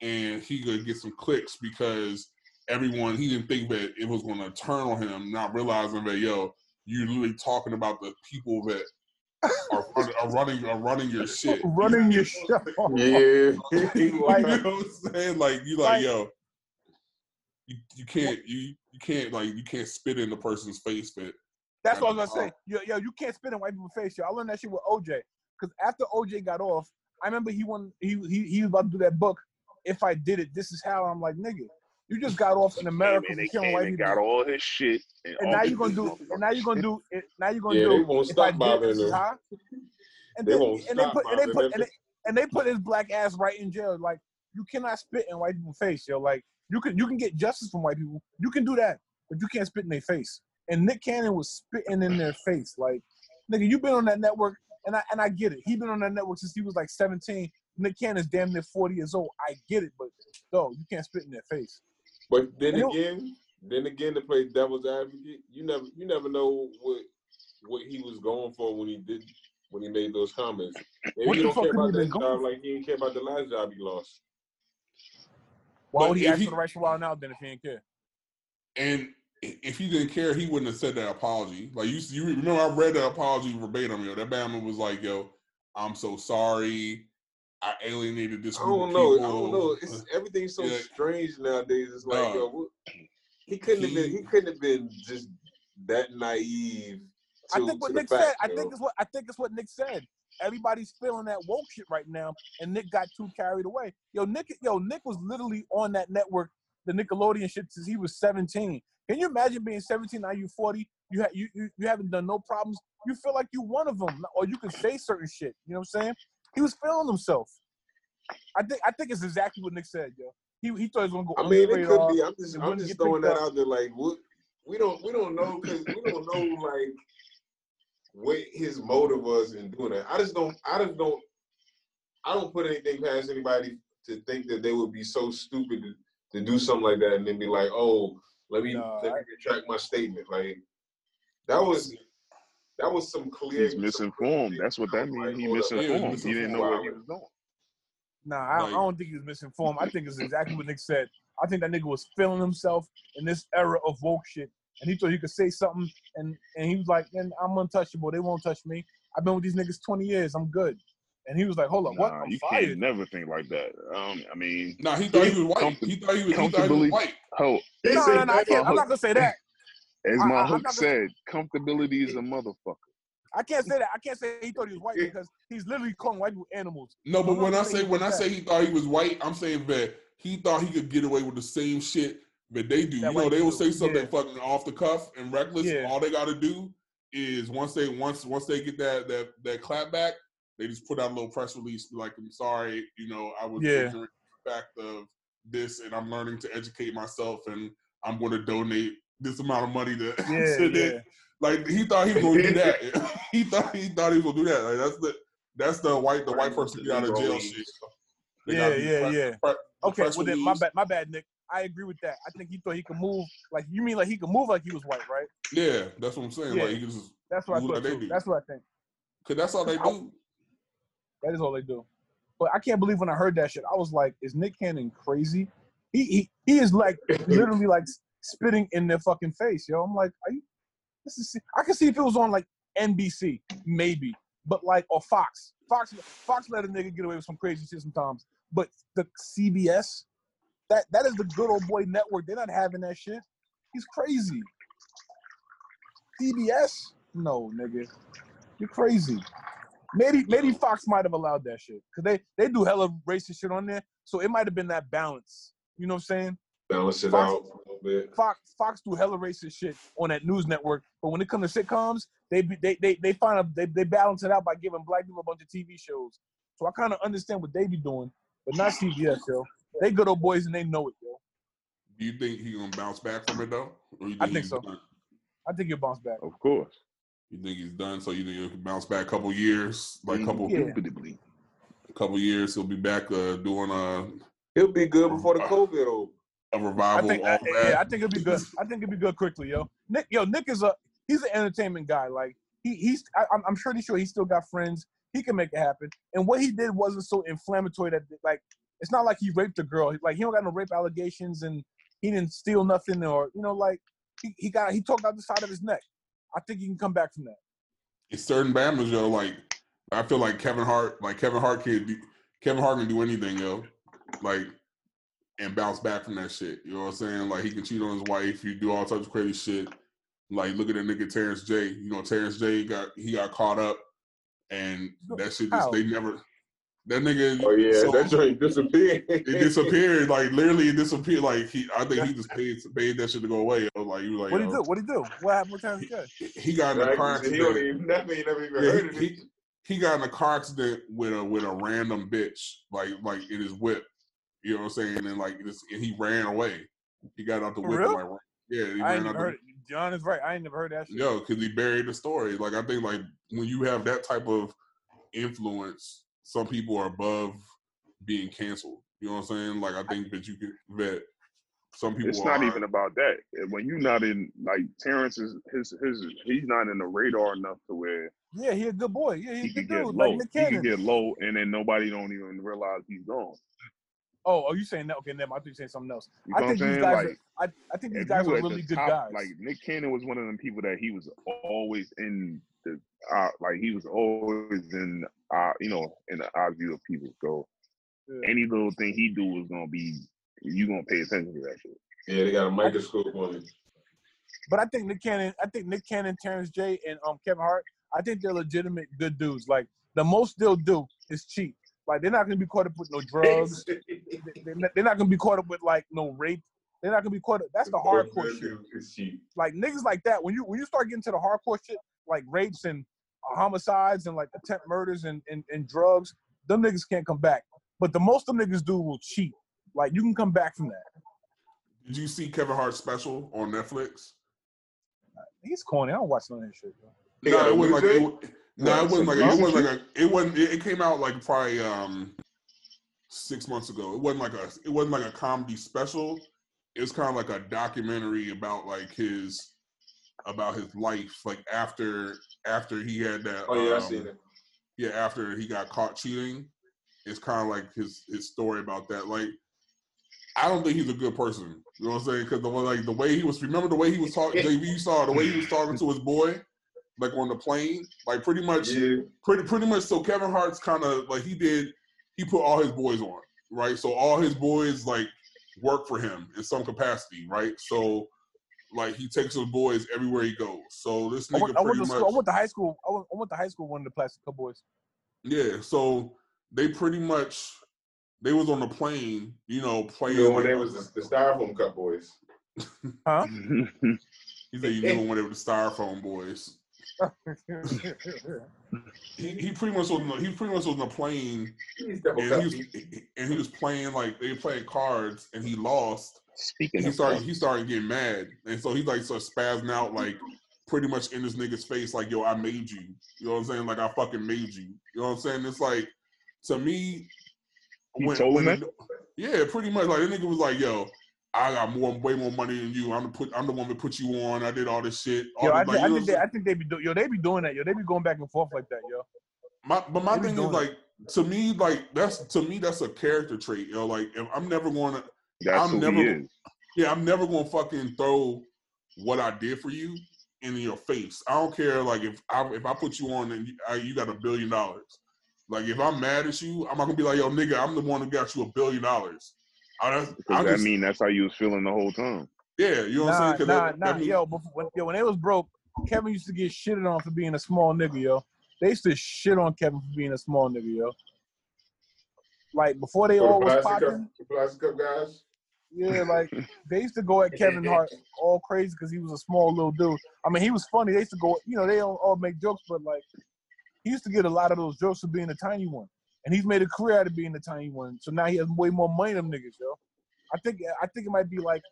and he could get some clicks because everyone he didn't think that it was gonna turn on him, not realizing that yo, you're literally talking about the people that are, *laughs* run- are running are running your *laughs* shit. Running your *laughs* show. Yeah. you know what I'm saying? Like you like, Like- yo, you, you can't you you can't like you can't spit in the person's face, but That's what I was gonna say. Oh. Yo, yo, you can't spit in white people's face, yo. I learned that shit with OJ. Cause after OJ got off, I remember he won he he he was about to do that book. If I did it, this is how I'm like, nigga, you just got off in America and for they killing came white people. got all his shit. And, and now you're gonna do and now you're gonna do it now you're gonna Yeah, do they won't stop did it, bothering this is And They then won't and they stop put and they put and they, and they put his black ass right in jail. Like you cannot spit in white people's face, yo. Like you can you can get justice from white people. You can do that, but you can't spit in their face. And Nick Cannon was spitting in their face. Like, nigga, you been on that network, and I and I get it. He been on that network since he was like 17. Nick Cannon's damn near 40 years old. I get it, but no, you can't spit in their face. But then And again, then again, to play devil's advocate, you never you never know what what he was going for when he did when he made those comments. Maybe What he don't care about that job like he didn't care about the last job he lost. Why would he if ask he- for the right to wild now then if he didn't care? and if he didn't care, he wouldn't have said that apology. Like you, you remember, I read that apology verbatim. Yo, that Bama was like, "Yo, I'm so sorry. I alienated this I don't of know. I don't know. It's everything's so Yeah. strange nowadays. It's like, Dog. yo, what, he couldn't have been. He- He couldn't have been just that naive. I think what to the Nick said. fact, I think it's what I think it's what Nick said. Everybody's feeling that woke shit right now, and Nick got too carried away. Yo, Nick, yo, Nick was literally on that network, the Nickelodeon shit, since he was 17. Can you imagine being 17 now you're 40? You ha- you, you you haven't done no problems. You feel like you one of them, or you can say certain shit. You know what I'm saying? He was feeling himself. I think I think it's exactly what Nick said, yo. He he thought he was gonna go. I mean, it could be. I'm just, I'm just throwing that up. out there. Like, what? We don't, we don't know because we don't know like what his motive was in doing that. I just don't, I just don't, I don't put anything past anybody to think that they would be so stupid to, to do something like that and then be like, oh, let me No, let me retract my statement. Like, that was. That was some clear. He's some misinformed. That's what that I was means. like, He hold up. misinformed. He didn't know what he Wow. was doing. Nah, I, Like- I don't think he was misinformed. I think it's exactly what Nick said. I think that nigga was feeling himself in this era of woke shit, and he thought he could say something, and and he was like, "Man, I'm untouchable. They won't touch me. I've been with these niggas 20 years. I'm good." And he was like, "Hold up, what? I'm you fired." can't never think like that. Um, I mean, Nah, he thought he was white. Comfort- he thought he was, he thought he was white. ho, He No, no, no, I can't. I'm not gonna say that. as my I- I'm hook not said, comfortability is a motherfucker. I can't say that. I can't say he thought he was white because he's literally calling white people animals. No, but when I say when I say he thought he was white, I'm saying that he thought he could get away with the same shit that they do. That you know, they will say something Yeah. fucking off the cuff and reckless. Yeah. All they got to do is once they once once they get that that that clap back, they just put out a little press release like, "I'm sorry, you know, I was Yeah. ignorant of the fact of this, and I'm learning to educate myself, and I'm going to donate this amount of money to." Yeah, *laughs* to yeah. this." Like he thought he was gonna do that. *laughs* he thought he thought he was gonna do that. Like that's the that's the white the white person get out of jail shit. They Yeah, yeah, press- yeah. pre- the Okay, well then, my bad, my bad, Nick. I agree with that. I think he thought he could move like you mean like he could move like he was white, right? Yeah, that's what I'm saying. Yeah. Like you just That's what I thought like. That's what I think. cause that's all they do. That is all they do. But I can't believe when I heard that shit, I was like, is Nick Cannon crazy? He he, he is like *laughs* literally like spitting in their fucking face, yo. I'm like, are you this is I can see if it was on like NBC, maybe. But like or Fox. Fox Fox let a nigga get away with some crazy shit sometimes. But the CBS, that that is the good old boy network. They're not having that shit. He's crazy. CBS? No, nigga. You're crazy. Maybe maybe Fox might have allowed that shit because they they do hella racist shit on there, so it might have been that balance. You know what I'm saying? balance it Fox- out a little bit. Fox Fox do hella racist shit on that news network, but when it comes to sitcoms, they they they they find a they, they balance it out by giving black people a bunch of TV shows. So I kind of understand what they be doing, but not CBS, yo. They good old boys and they know it, yo. Do you think he gonna bounce back from it though? Or you I think so. Done? I think he'll bounce back. Of course. You think he's done? So you think he'll bounce back a couple years, like a couple Yeah. Indubitably. couple years, he'll be back uh, doing a He'll be good before the COVID over. a I revival. think, all I, that. yeah, I think it'll be good. I think it'll be good quickly, yo. Nick, yo, Nick is a he's an entertainment guy. Like he he's I, I'm I'm pretty sure he still got friends. He can make it happen. And what he did wasn't so inflammatory that like it's not like he raped a girl. Like he don't got no rape allegations and he didn't steal nothing or you know like he, he got he talked out the side of his neck. I think he can come back from that. it's certain bammers, yo. Like I feel like Kevin Hart, like Kevin Hart can do, Kevin Hart can do anything, yo. Like and bounce back from that shit. You know what I'm saying? Like he can cheat on his wife, You do all types of crazy shit. Like look at that nigga Terrence J. You know Terrence J. got he got caught up, and that shit just How? they never. That nigga. Oh yeah, so- that joint disappeared. *laughs* it disappeared. Like literally, it disappeared. Like he, I think he just *laughs* paid paid that shit to go away. Yo. Like he was like, What do yo, you do? What do you do? What happened with Terrence J? He got in a Right? car He don't accident. even never, he never even Yeah, heard of he, it. he, he got in a car accident with a with a random bitch, like like in his whip. You know what I'm saying? And like this, and he ran away. He got out the For whip. real? And, like, yeah, he I ran out never the heard it. John is right. I ain't never heard that shit. Yo, because he buried the story. Like I think, like when you have that type of influence, some people are above being canceled. You know what I'm saying? Like I think that you can that some people. It's not are- even about that. When you're not in like Terrence is his his he's not in the radar enough to where Yeah, he's a good boy. Yeah, he a can good get dude. low. Like Nick he can get low and then nobody don't even realize he's gone. Oh, are you saying that? Okay, never. mind. I think you're saying something else. You I know what I'm think these saying? guys Like I, I think these if guys you are at the really good top, guys. Like Nick Cannon was one of them people that he was always in the uh, like he was always in uh, you know, in the eye view of people. So Yeah. any little thing he do is gonna be you gonna pay attention to that shit. Yeah, they got a microscope on it. But I think Nick Cannon, I think Nick Cannon, Terrence J, and um Kevin Hart, I think they're legitimate good dudes. Like the most they'll do is cheat. Like they're not gonna be caught up with no drugs. *laughs* They- they're not- they're not gonna be caught up with like no rape. They're not gonna be caught up. That's the hardcore shit. Like niggas like that. When you when you start getting to the hardcore shit, like rapes and homicides and like attempt murders and, and, and drugs, them niggas can't come back. But the most them niggas do will cheat. Like you can come back from that. Did you see Kevin Hart's special on Netflix? He's corny. I don't watch none of that shit. Bro. No, got it wasn't like it, music? wa- no, it wasn't like Music it wasn't like a, it wasn't it, it came out like probably um six months ago. It wasn't like a it wasn't like a comedy special. It was kind of like a documentary about like his about his life, like after after he had that. Oh yeah, I um, seen it. yeah, after he got caught cheating, it's kind of like his his story about that. Like, I don't think he's a good person. You know what I'm saying? Because the way, like the way he was, remember the way he was talking. You saw the way he was talking to his boy, like on the plane. Like pretty much, Yeah. pretty pretty much. So Kevin Hart's kind of like he did. He put all his boys on, right? So all his boys like work for him in some capacity, right? So. Like he takes his boys everywhere he goes. So this I nigga went, I went pretty to much. school. I went to high school. I went, I went to high school. One of the Plastic Cup Boyz. Yeah, so they pretty much they was on the plane, you know, playing. You know when they was the, the styrofoam cup boys. Huh? *laughs* he said you knew when they were the styrofoam boys. He, he pretty much was on the, he pretty much was on the plane These and he was and he was playing like they were playing cards and he lost. Speaking He of started fuck, he started getting mad and so he like started spazzing out like pretty much in this nigga's face like yo I made you. You know what I'm saying? Like I fucking made you. You know what I'm saying? It's like to me He told him the- yeah, pretty much. Like that nigga was like, "Yo, I got more, way more money than you. I'm the put, I'm the one that put you on. I did all this shit." All Yo, this, I, like, think, you I think they, what I'm think they be do, yo, they be doing that. Yo, they be going back and forth like that. Yo, My, but my They thing is doing like, to me, like that's to me that's a character trait. You know, like if I'm never going to, that's I'm who never- he is. yeah, I'm never going to fucking throw what I did for you in your face. I don't care. Like if I if I put you on and you, I, you got a billion dollars. Like if I'm mad at you, I'm not gonna be like, "Yo, nigga, I'm the one who got you a billion dollars." I, that's- I just, mean that's how you was feeling the whole time. yeah, you know what nah, I'm saying? nah, that- nah. that mean- yo, when, yo, when they was broke, Kevin used to get shitted on for being a small nigga. Yo, they used to shit on Kevin for being a small nigga. Yo, like before they all the was plastic cup, popping. the plastic cup guys. Yeah, like *laughs* they used to go at Kevin *laughs* Hart all crazy because he was a small little dude. I mean, he was funny. They used to go, you know, they all, all make jokes, but like he used to get a lot of those jokes for being a tiny one, and he's made a career out of being a tiny one. So now he has way more money than them niggas, yo. I think I think it might be like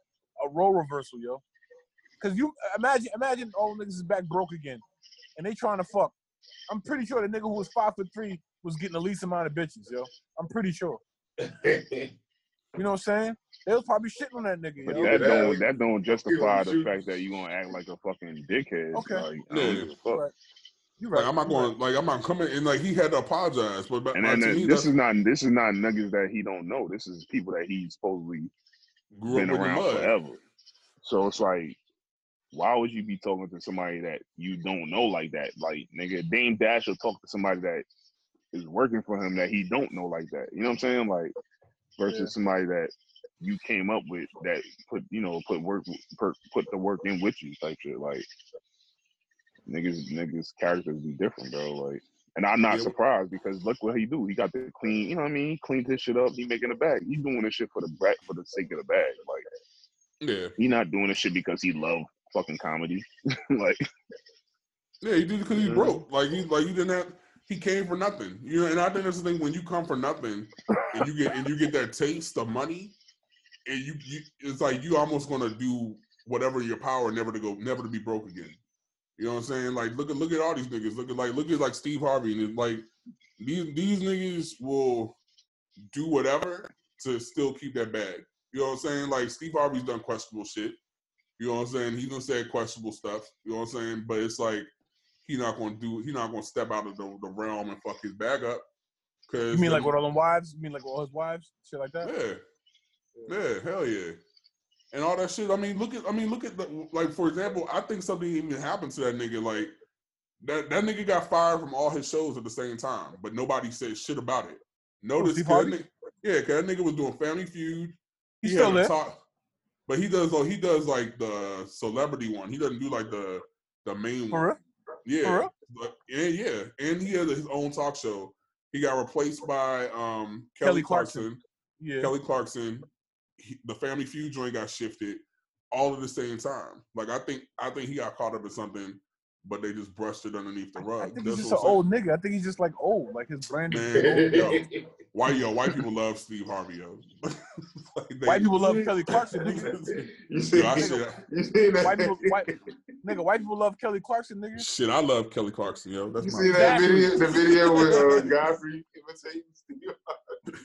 a role reversal, yo. Cause you imagine imagine all the niggas is back broke again, and they trying to fuck. I'm pretty sure the nigga who was five foot three was getting the least amount of bitches, yo. I'm pretty sure. *laughs* You know what I'm saying? They was probably shitting on that nigga, But yo. That that- don't that don't justify the fact that you gonna act like a fucking dickhead. Okay. Like, Yeah. don't give a fuck. Right. You right. Like I'm not you right. going. Like I'm not coming. And like he had to apologize. But, but And then to me, this is not this is not niggas that he don't know. This is people that he supposedly grew been with around forever. So it's like, why would you be talking to somebody that you don't know like that? Like, nigga, Dame Dash will talk to somebody that is working for him that he don't know like that. You know what I'm saying? Like, versus Yeah. somebody that you came up with that put you know put work put, put the work in with you type shit. Like, niggas niggas characters be different, bro. Like. And I'm not Yeah. surprised because look what he do. He got the clean, you know what I mean? He cleaned his shit up. He making a bag. He doing this shit for the bag, for the sake of the bag. Like Yeah, he not doing this shit because he love fucking comedy. *laughs* like yeah. He did it because he's Mhm. broke. Like he like he didn't have. He came for nothing. You know. And I think that's the thing. When you come for nothing, and you get and you get that taste of money, and you, you it's like you almost gonna do whatever your power never to go never to be broke again. You know what I'm saying? Like look at look at all these niggas. Look at like look at like Steve Harvey and it's like these these niggas will do whatever to still keep that bag. You know what I'm saying? Like Steve Harvey's done questionable shit. You know what I'm saying? He's gonna say questionable stuff. You know what I'm saying? But it's like he not gonna do. He not gonna step out of the, the realm and fuck his bag up. Cause You mean like with all them wives? You mean like all his wives? Shit like that? yeah, yeah, hell yeah, and all that shit. I mean, look at, I mean, look at the like. For example, I think something even happened to that nigga. Like That that nigga got fired from all his shows at the same time, but nobody said shit about it. Oh, Notice, Steve 'cause that Harvey? nigga, yeah, because that nigga was doing Family Feud. He's He still had a there. talk, but he does though. He does like the celebrity one. He doesn't do like the the main For one. Yeah? But- and yeah, and he has his own talk show. He got replaced by um Kelly, Kelly Clarkson. Clarkson. Yeah. Kelly Clarkson. He, the Family Feud joint got shifted all at the same time. Like I think I think he got caught up in something, but they just brushed it underneath the rug. I think he's just an old nigga. I think he's just like old. Like his brand is old. yo, White yo, white people love Steve Harvey, yo. *laughs* Like, they- White people love *laughs* Kelly Clarkson, nigga. You see, Yo, I you see that? White people, white, nigga, white people love Kelly Clarkson, nigga. shit, I love Kelly Clarkson, yo. That's my You my see that Exactly. video? The video *laughs* with uh, Godfrey imitating Steve.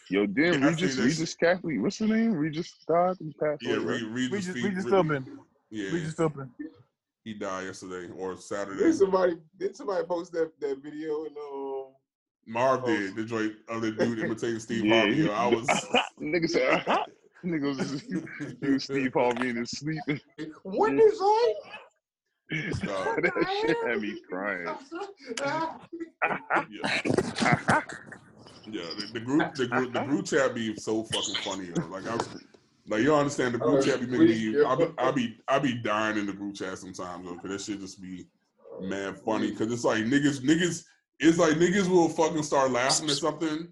Yo, damn, Yeah, Regis, Regis Catholic. What's the name? Regis died. He passed Yeah, away. right? Re- Regis, Regis, Fe- Regis Philbin. Yeah, Regis Philbin. he died yesterday or Saturday. Did somebody did somebody post that, that video in um Marv Oh. did the joint other dude *laughs* imitating Steve Yeah, Harvey. Yo. I *laughs* was Nigga said, uh-huh. Nigga was, he was Steve Harvey in his sleep. what is that? Stop. that shit had me crying. yeah, yeah. The, the group, the group, the group chat be so fucking funny. Yo. Like I was, like you understand the group Oh, chat be making me. I be. I be, I be dying in the group chat sometimes cause that shit just be man funny. Cause it's like niggas, niggas, it's like niggas will fucking start laughing at something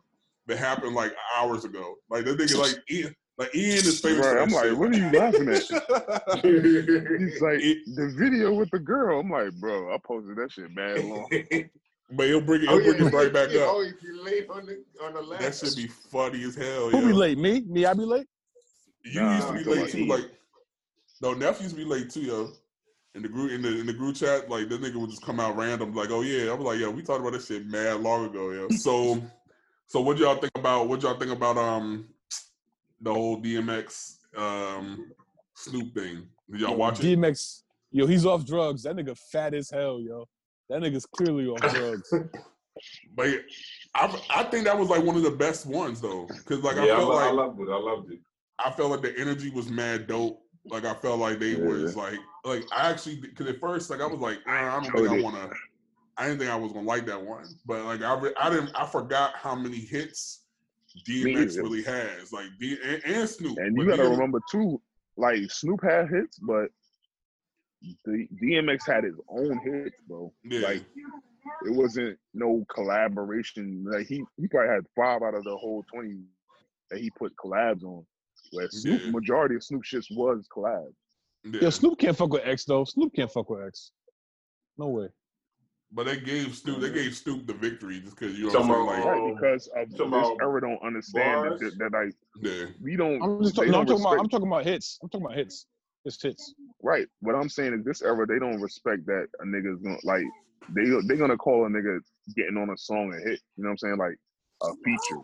that happened like hours ago. Like that nigga, like *laughs* like Ian is famous. for Right, I'm that like, shit. what are you laughing at? *laughs* He's like, It- the video with the girl. I'm like, bro, I posted that shit mad long. *laughs* But he'll bring it, Oh, he'll yeah, bring it right back yeah, up. Oh, if you late on the on the last. That should be funny as hell. Who yo. be late? Me? Me? I be late? You Nah, used to be late about too. Ian. Like, no, Neff used to be late too, yo. In the group, in the in the group chat, like this nigga would just come out random, like, oh yeah. I was like, yo, we talked about this shit mad long ago, yo. So, so what y'all think about? What y'all think about um the whole DMX um Snoop thing? Did y'all watch it? DMX. Yo, he's off drugs. That nigga fat as hell, yo. That nigga's clearly off drugs. *laughs* But I I think that was like one of the best ones though, because like I yeah, I, felt lo- I like loved it. I loved it. I felt like the energy was mad dope. Like I felt like they Yeah. was like like I actually because at first like I was like "Uh, I don't think I Totally. want to. I didn't think I was gonna like that one, but like I re- I didn't I forgot how many hits DMX really has like D and, and Snoop. And you gotta DMX remember too, like Snoop had hits, but the DMX had his own hits, bro. Yeah. Like it wasn't no collaboration. Like he he probably had five out of the whole twenty that he put collabs on. Where Snoop Yeah. majority of Snoop shits was collabs. yeah. Yo, Snoop can't fuck with X though. Snoop can't fuck with X. No way. But they gave Snoop they gave Snoop the victory just because you know what I'm saying like Right, because of talking this about era don't understand bars? that, that like yeah we don't I'm just talking, no, I'm talking about I'm talking about hits. I'm talking about hits. It's hits. Right. What I'm saying is this era they don't respect that a nigga's gonna like they they gonna call a nigga getting on a song a hit. You know what I'm saying? Like a feature.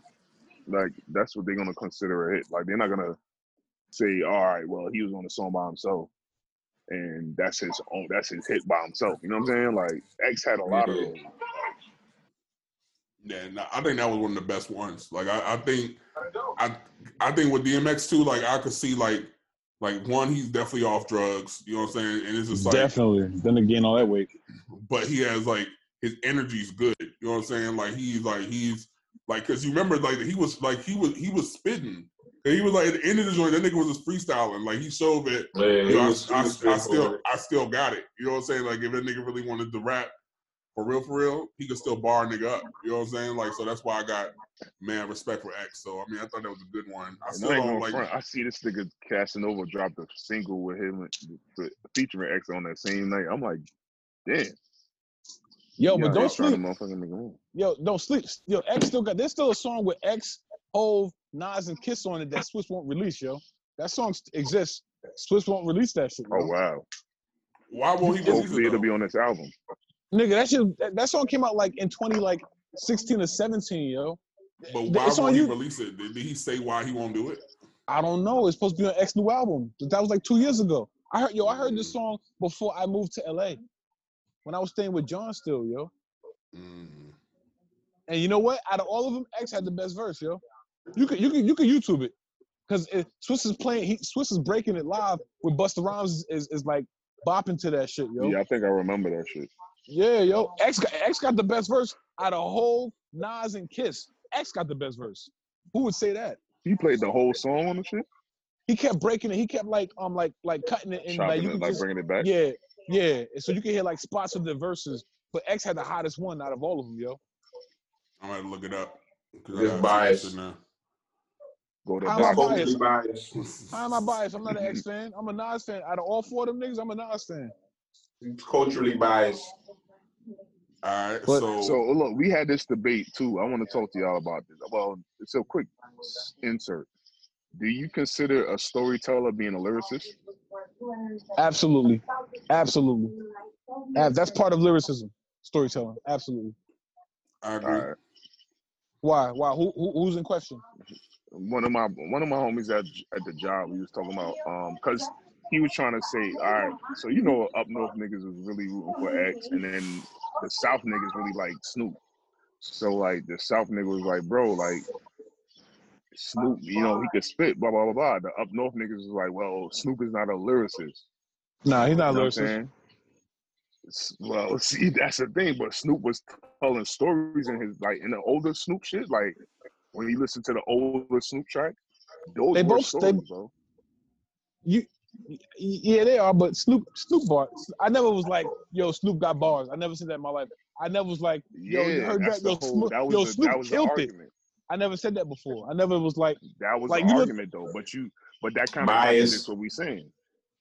Like that's what they're gonna consider a hit. Like they're not gonna say, all right, well he was on the song by himself, and that's his own that's his hit by himself. You know what I'm saying? Like X had a lot of those. yeah. nah, I think that was one of the best ones. Like I, I think I I think with DMX too, like I could see like like one he's definitely off drugs. You know what I'm saying? And it's just like Definitely. Then again, all that weight. but he has like his energy's good. You know what I'm saying? Like he's like he's like because you remember like he was like he was he was spitting. And he was like at the end of the joint, that nigga was just freestyling. Like he showed that Yeah, you he know, I, was- he I, was I still. I still got it. You know what I'm saying? Like if that nigga really wanted to rap for real, for real, he could still bar a nigga up. You know what I'm saying? Like so that's why I got man respect for X. So I mean I thought that was a good one. I still don't like front. I see this nigga Casanova dropped a single with him with- featuring X on that same night. I'm like, damn. Yo, you but out don't here trying to sleep. motherfucking make a move. Yo, don't sleep. Yo, X still got. There's still a song with X, Hove, Nas, and Kiss on it that Swizz won't release. Yo, that song exists. Swizz won't release that shit. Oh wow. why won't he release Hopefully it it'll be on this album. Nigga, that shit. That, that song came out like in 20 like 16 or 17. Yo, But why it's won't he you- release it? Did, did he say why he won't do it? I don't know. It's supposed to be on X new album. That was like two years ago. I heard. Yo, I heard this song before I moved to LA. When I was staying with John still, yo. Mm. And you know what? Out of all of them, X had the best verse, yo. You could you could you could YouTube it. Cause it, Swizz is playing he Swizz is breaking it live with Busta Rhymes is, is, is like bopping to that shit, yo. Yeah, I think I remember that shit. Yeah, yo. X got, X got the best verse out of whole Nas and Kiss. X got the best verse. Who would say that? He played the whole song on the shit, He kept breaking it. He kept like um like like cutting it and like you it, like just bringing it back. yeah yeah. So you can hear like spots of the verses. But X had the hottest one out of all of them, yo. I might look it up. 'cause Just I gotta biased. see this in there. Go to How am I biased? biased? How am I biased? I'm not an X fan. I'm a Nas fan. Out of all four of them niggas, I'm a Nas fan. He's culturally biased. All right, But- so, So look, we had this debate too. I want to talk to y'all about this. Well, it's a quick insert. Do you consider a storyteller being a lyricist? Absolutely, absolutely. That's part of lyricism, storytelling. Absolutely. I agree. right. Why? Why? Who, who who's in question? One of my one of my homies at at the job, we was talking about um because he was trying to say, all right, so you know up north niggas was really rooting for X, and then the South niggas really like Snoop. So like the South nigga was like, bro, like Snoop, you know, he could spit, blah blah blah blah. The up north niggas was like, well, Snoop is not a lyricist. Nah, he's not You know a lyricist. Well, *laughs* see, that's the thing. But Snoop was telling stories in his like in the older Snoop shit. Like when you listen to the older Snoop track, those They were both- stories, they- bro. You, yeah, they are. But Snoop, Snoop bars. I never was like, yo, Snoop got bars. I never said that in my life. I never was like, yo, you heard that? Yo, whole. Snoop, That was yo, the, Snoop that was the killed it. I never said that before. I never was like, That was Like, the you look- argument, though. But you, but that kind of Bias. contradicts what we saying.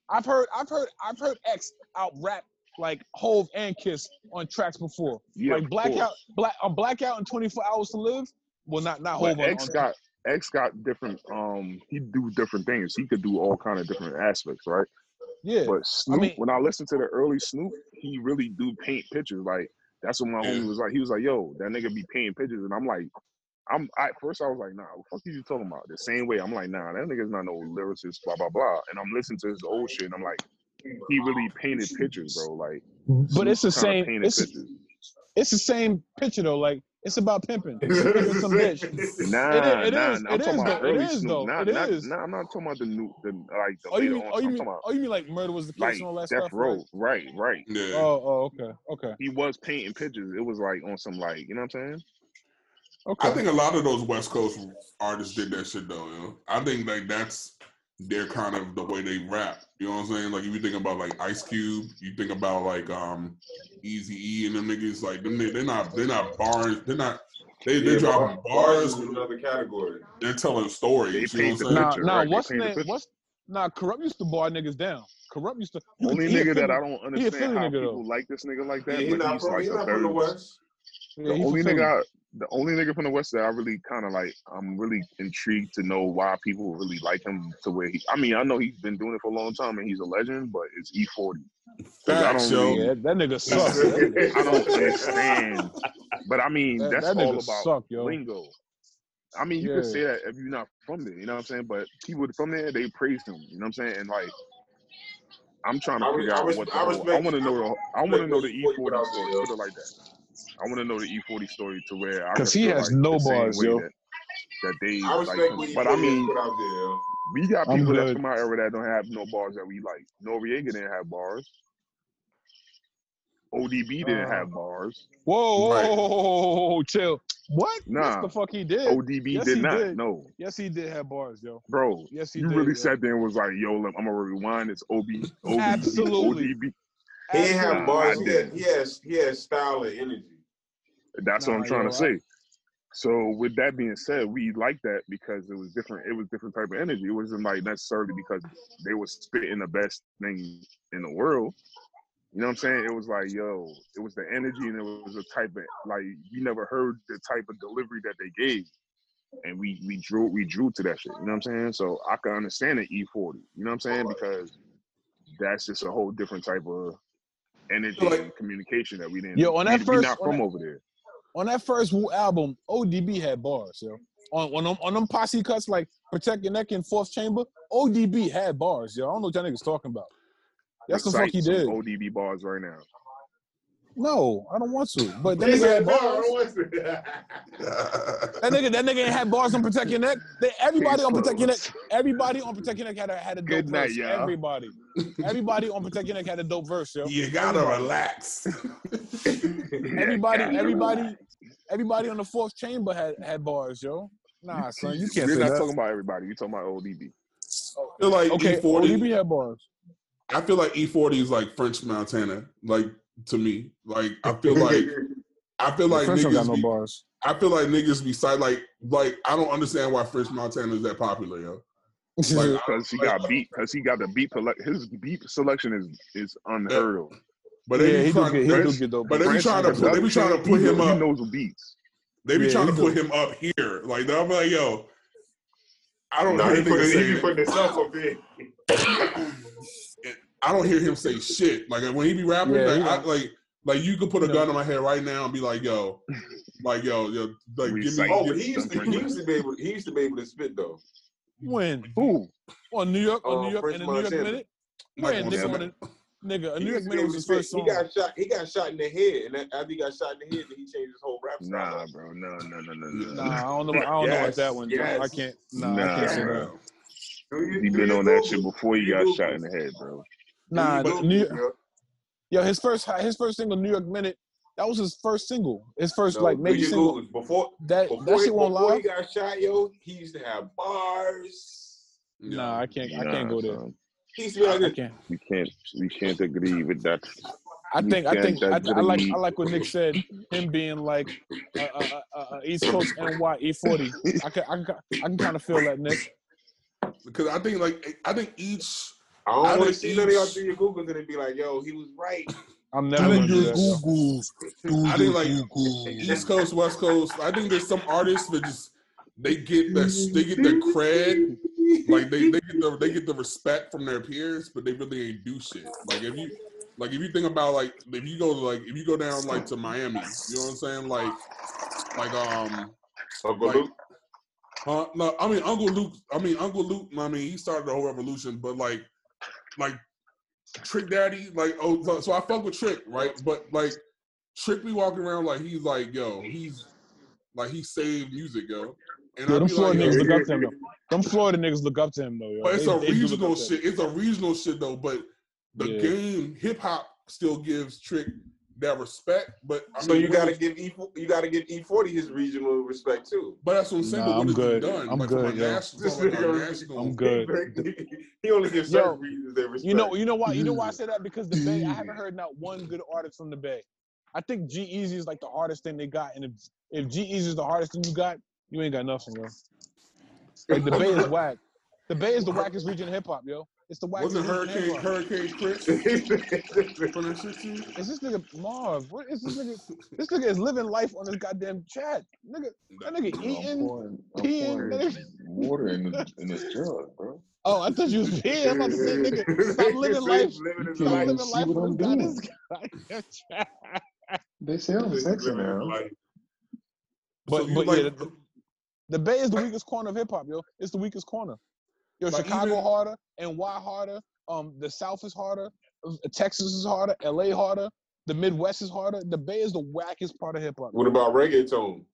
I've heard, I've heard, I've heard X out rap like Hove and Kiss on tracks before. Yeah, like Blackout. Black on Blackout and 24 Hours to Live. Well, not not But on, X on got X got different. Um, he do different things. He could do all kind of different aspects, right? yeah. But Snoop, mean- when I listen to the early Snoop, he really do paint pictures. Like that's what my Yeah. homie was like. He was like, "Yo, that nigga be painting pictures," and I'm like, "I'm." At first, I was like, "Nah, what the fuck are you talking about?" The same way, I'm like, "Nah, that nigga's not no lyricist." Blah blah blah. And I'm listening to his old shit, and I'm like, he really painted pictures, bro. Like, but it's the same. It's pictures. it's the same picture though. Like it's about pimping. *laughs* Pimping some bitch. Nah, It- it nah, is, nah, I'm it talking is, about though, it early is, Snoop. though, Not, it not, is. nah, I'm not talking about the new, the like the Oh, you later mean? on. Oh, you I'm mean? about Oh, you mean like murder was the case like and all that Death stuff? Row. Right? Right, right. Yeah. Oh, oh, okay, okay, He was painting pictures. It was like on some like, you know what I'm saying? okay. I think a lot of those West Coast artists did that shit though. You know? I think like that's their kind of the way they rap. You know what I'm saying? Like if you think about like Ice Cube, you think about like um Easy E and them niggas. Like them, they- they're not they're not bars. They're not. They they're Yeah, dropping bar- bars. is another category. They're telling stories. They you know what I'm saying? Nah, nah. right? They What's paint name? picture. What's nah? Kurupt used to bar niggas down. Kurupt used to. You Only could, he nigga that I don't he a Philly understand how nigga, though. people like this nigga like Yeah, that, he's but not he's from, like he's a not from the West. Yeah, The he only nigga, I, the only nigga from the West that I really kind of like, I'm really intrigued to know why people really like him to where he. I mean, I know he's been doing it for a long time and he's a legend, but it's E E40. 'Cause I don't yo. really- Yeah, that nigga *laughs* sucks. I don't understand, but I mean, That, that's that all nigga about suck, yo. lingo. I mean, you could Yeah. say that if you're not from there, you know what I'm saying? But people from there, they praise him, you know what I'm saying? And like, I'm trying to I figure I out res- what the I I want to know the I want to know the respect what you put E40 out story. there, yo. Like that. I want to know the E40 story to where I 'Cause can he has like no bars, yo. That, that they I like respect him. But I mean, put out there. we got people that's good. from our era that don't have no bars that we like. Noreaga didn't have bars. ODB didn't Uh, have bars. Whoa, whoa, Right. whoa, chill. What? Nah. Yes, the fuck he did. ODB Yes, did not. did. No, Yes, he did have bars, yo. bro. Yes, he you did. really yo. sat there and was like, "Yo, I'm gonna rewind. It's OB, OB, Absolutely. ODB." He didn't have bars. I He had, he has he has style and energy. That's what I'm trying yo, to say. So with that being said, we like that because it was different. It was different type of energy. It wasn't like necessarily because they were spitting the best thing in the world. You know what I'm saying? It was like, yo, it was the energy and it was a type of like we never heard the type of delivery that they gave. And we we drew we drew to that shit. You know what I'm saying? So I can understand the E40. You know what I'm saying? Because that's just a whole different type of energy Like- and communication that we didn't. Yo, on that we, first- we not on from that- over there. On that first Wu album, ODB had bars, yo. On on them, on them posse cuts like Protect Your Neck and Fourth Chamber, ODB had bars, yo. I don't know what y'all niggas talking about. That's the fuck he did. ODB bars right now. No, I don't want to. But that nigga said, had "No, I bars. don't want to." *laughs* That nigga, that nigga ain't had bars on Protect Your Neck. They, everybody on Protect Your Neck, everybody on Protect Your Neck had a had a dope Good night, verse. y'all. Everybody, everybody on Protect Your Neck had a dope verse, yo. You gotta Everybody. relax. *laughs* Everybody, Yeah, everybody, everybody on the fourth chamber had had bars, yo. Nah, son, you can't You're not that. talking about everybody. You're talking about ODB. I feel like Okay, E40. ODB had bars. I feel like E40 is like French Montana. Like to me, like I feel *laughs* like I feel like French don't got niggas. no Be, bars. I feel like niggas be side like like I don't understand why French Montana is that popular, yo. Like, Because *laughs* he got beat. Because he got the beat. Select, his beat selection is is unheard of. but they yeah, be he do trying, get, he they, get but they be trying to put, they be trying to put him up. He knows the beats. They be Yeah, trying to put him up here. Like I'm like, yo, I don't Nah, hear he, put he say be that. putting himself up there. *laughs* I don't hear him say shit. Like when he be rapping, Yeah, like, he I, like like you could put a No. gun on my head right now and be like, yo, like yo, yo, like give me. Oh, but he used to he used to be able he used to be able to spit though. when Who? on New York, on Uh, New York, French in the New York minute. When nigga, on a, nigga, a New York used to be minute able was his spit. first He got shot. He got shot in the head, and that, after he got shot in the head, then he changed his whole rap style. Nah, bro. No, no, no, no, no. Nah, I don't know. I don't know about that one. yes. I can't. Nah, I can't say bro. that. He been on that shit before he got shot in the head, bro. Nah, Do the New, yo? yo, his first his first single, New York Minute, that was his first single. His first No, like do major single. Google? Before That before, that he, shit won't before lie. he got shot, yo, he used to have bars. Nah, I can't. I can't go there. son. He used like I can't. We can't. We can't agree with that. I think. I can't think. I, I like. I like what Nick said. Him being like uh, uh, uh, uh, East Coast NY E40. I can. I can. I can kind of feel that Nick. because I think like I think each I don't want to see none of y'all do your Googles and it be like, yo, he was right. I'm I never think gonna do your that. yo. Googles. I think like East Coast, West Coast. I think there's some artists that just they get the they get the cred, like they, they get the they get the respect from their peers, but they really ain't do shit. Like if you like if you think about like if you go to like if you go down like to Miami, you know what I'm saying? Like like um Uncle Like- Luke. uh, no, I mean Uncle Luke. I mean Uncle Luke. I mean he started the whole revolution, but like, like Trick Daddy. Like oh, so, I fuck with Trick, right? But like Trick be walking around like he's like yo, he's like he saved music, yo. And I them Florida like, niggas look up to him though. Them Florida niggas look up to him though. Yo. but it's They- a they regional up to him. shit. It's a regional shit though. But the Yeah. game hip hop still gives Trick that respect. But I So mean, you gotta give E you gotta give E forty his regional respect too. But that's what I'm saying. Nah, but I'm good. he done? I'm like good, a yo. national, This from like a. I'm good. *laughs* he only gives Yo, certain regions their respect. You know, you know why? You know why I say that? Because the Bay, I haven't heard not one good artist from the Bay. I think G-Eazy is like the hardest thing they got, and if if G-Eazy is the hardest thing you got, you ain't got nothing, yo. Like the Bay is *laughs* whack. The Bay is the wackest region of hip hop, yo. It's the wackest Wasn't region Hurricane hip-hop. Hurricane Chris *laughs* from that shit too? Is this nigga Marv? What is this nigga? This nigga is living life on this goddamn chat. Nigga, that nigga I'm eating. pouring, I'm peeing, nigga. water in the, in this *laughs* jug, bro. Oh, I thought you was peeing. I'm about to say, nigga, *laughs* stop living life. Living Stop can't life. living life what on I'm this goddamn chat. They say I'm Living sexy his now. But So but like- yeah, the, the Bay is the weakest corner of hip hop, yo. It's the weakest corner. Yo, Like, Chicago even- harder, why harder, um, the South is harder, uh, Texas is harder, LA harder, the Midwest is harder. The Bay is the wackest part of hip hop. What about reggaeton?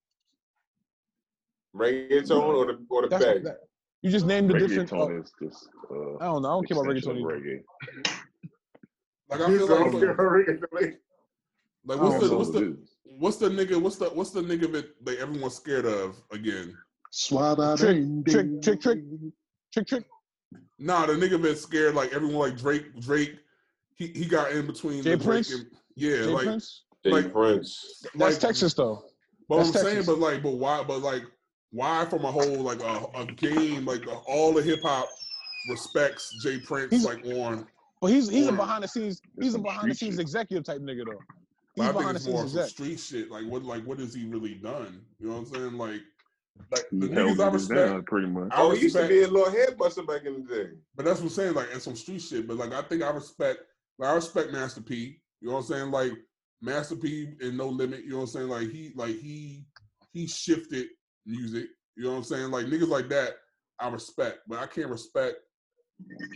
Reggaeton or the or the That's bag? that, you just named the different. Reggaeton is just uh, I don't know. I don't care about extension reggaeton. of either. reggae. Like I feel like, like reggaeton. what's the what's the what's the nigga what's the what's the nigga that like everyone's scared of again? Trick, trick, trick, trick, trick, trick. Nah, the nigga been scared like everyone like Drake Drake. He he got in between Jay the Prince? and yeah, Jay like Prince. Jay Like- Prince. That's Texas though. But That's I'm saying, but like, but why? But like, why from a whole like a, a game like all the hip hop respects J Prince He's- like on. But he's he's a behind the scenes. He's a behind the scenes shit. executive type nigga though. But He's I think it's scenes more some street shit. Like what? Like what has he really done? You know what I'm saying? Like, like the niggas I respect. down pretty much. I Oh, he used to be a little head buster back in the day. But that's what I'm saying, like, and some street shit. But like, I think I respect, like, I respect Master P. You know what I'm saying? Like, Master P and No Limit. You know what I'm saying? Like, he, like, he, he shifted music. You know what I'm saying? Like niggas like that, I respect, but I can't respect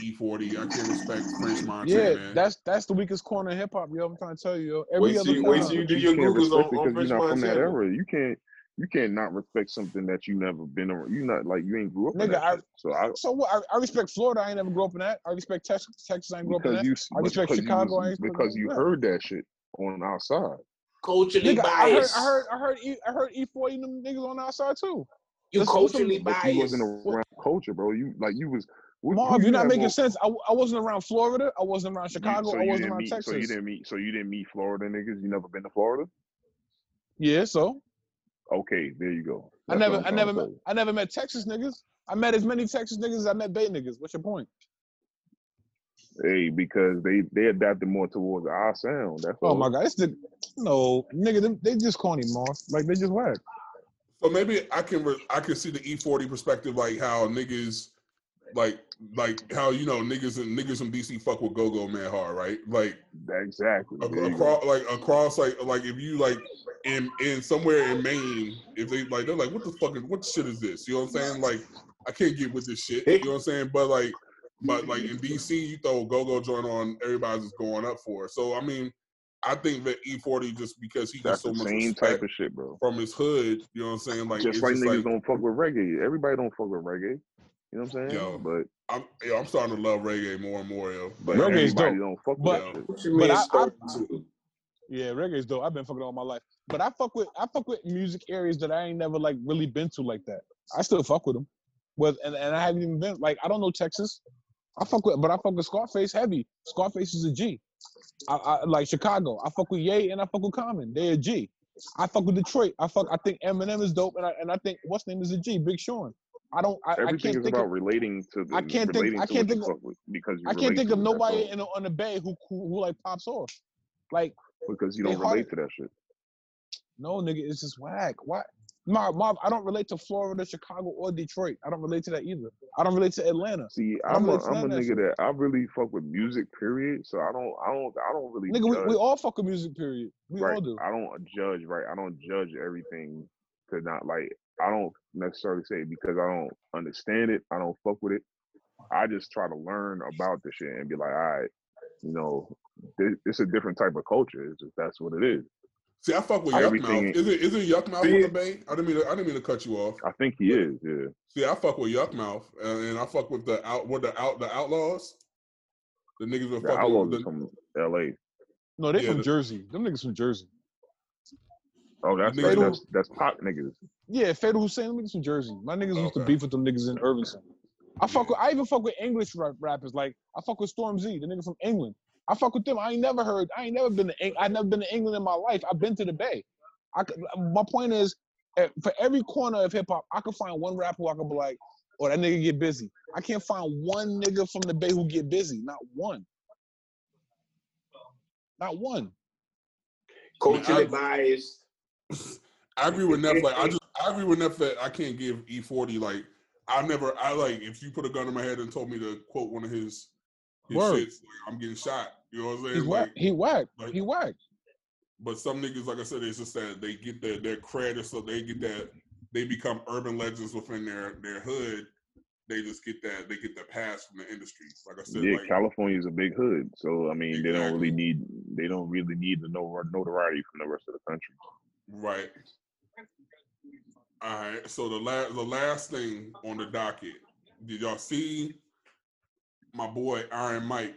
E40. I can't respect French Montana. Yeah, man. that's that's the weakest corner of hip hop, yo. I'm trying to tell you, yo. Every Wait other till you- corner, wait till you do your can't Googles respect on- it on 'cause French you're not from that Montana. era. You can't you can't not respect something that you never been around. You not like you ain't grew up in Nigga, that I- shit. So I So what? I, I respect Florida. I ain't never grew up in that. I respect Texas. Texas. I ain't grew up in because that. you I respect because you I ain't because you heard that shit on outside. culturally Nigga, I heard, biased. I heard, I heard, E, I heard E40 and them niggas on the outside too. you Listen, listen, culturally But you biased. wasn't around culture, bro. You like you was. who- who Marv, you you're not making more- sense. I, I wasn't around Florida. I wasn't around Chicago. so I wasn't didn't around meet. Texas. So you didn't meet. So you didn't meet Florida niggas. You never been to Florida. Yeah, so Okay, there you go. I That's never, I'm I never, met. I never met Texas niggas. I met as many Texas niggas as I met Bay niggas. What's your point? Hey, because they they adapted more towards our sound. That's Oh all. my god, it's the no nigga. Them, they just corny, Marv. Like they just whack. So maybe I can re- I can see the E40 perspective, like how niggas, like like how you know niggas and niggas from DC fuck with Go Go Man hard, right? Like Exactly. ac- across like across like like if you like in in somewhere in Maine, if they like they're like what the fuck is what shit is this? You know what I'm saying? Like I can't get with this shit. You know what I'm saying? But like but like in DC, you throw Go Go joint on, everybody's just going up for it. So I mean, I think that E40 just because he That's gets so much same type of shit, bro. from his hood, you know what I'm saying? Like just it's like niggas like don't fuck with reggae. Everybody don't fuck with reggae. You know what I'm saying? Yo. but I'm, yo, I'm starting to love reggae more and more, yo. but Reggae's dope. don't fuck with But- that shit. But I- I- Yeah, reggae's dope. I've been fucking all my life, but I fuck with I fuck with music areas that I ain't never like really been to like that. I still fuck with them, with and, and I haven't even been like I don't know Texas. I fuck with, but I fuck with Scarface heavy. Scarface is a G. I, I like Chicago. I fuck with Ye and I fuck with Common. They a G. I fuck with Detroit. I fuck. I think Eminem is dope, and I and I think what's name is a G. Big Sean. I don't. I, I Everything can't is think about of. relating to the I can't think- I can't what think you of- fuck with because I can't think of nobody in the, on the bay who, who who like pops off. Like because you don't hard- relate to that shit. No, nigga, it's just whack. Why? Mob, mob, I don't relate to Florida, Chicago, or Detroit. I don't relate to that either. I don't relate to Atlanta. See, I I'm a I'm a none of that nigga that I really fuck with music. Period. So I don't I don't I don't really Nigga, we, we all fuck with music, period. We right. all do. I don't judge. Right. I don't judge everything to not like. I don't necessarily say because I don't understand it. I don't fuck with it. I just try to learn about the shit and be like, all right, you know, this, it's a different type of culture. It's just that's what it is. see, I fuck with Yuck Everything- Mouth. Is it is it Yukmouth See? on the bay? I didn't mean to, I didn't mean to cut you off. I think he is. Yeah. See, I fuck with Yukmouth, and, and I fuck with the out with the out the Outlawz. The niggas were The fucking. Outlawz the, from L.A. No, they Yeah, from the- Jersey. Them niggas from Jersey. Oh, that's niggas right. That's that's Pac niggas. Yeah, Fatal Hussein, them niggas from Jersey. My niggas used to beef with them niggas in Irvington. I fuck with, I even fuck with English rap, rappers. Like, I fuck with Stormzy, the nigga from England. I fuck with them. I ain't never heard, I ain't never been to, Eng- I never been to England in my life. I've been to the Bay. I could, my point is, eh, for every corner of hip hop, I could find one rapper who I could be like, oh, that nigga get busy. I can't find one nigga from the Bay who get busy. Not one. Not one. Culturally I- biased. I agree with Neff. Like I *laughs* just I agree with Neff that I can't give E40 like I never I like if you put a gun in my head and told me to quote one of his his Word. shits, like, I'm getting shot. You know what I'm saying? He's Like, whack. He whack. like- He whack. but some niggas, like I said, it's just that they get their their credit, so they get that they become urban legends within their their hood. They just get that they get the pass from the industry. Like I said, Yeah, like California is a big hood, so I mean, they don't really need they don't really need the no- notoriety from the rest of the country. Right. All right. So the last the last thing on the docket, did y'all see my boy Iron Mike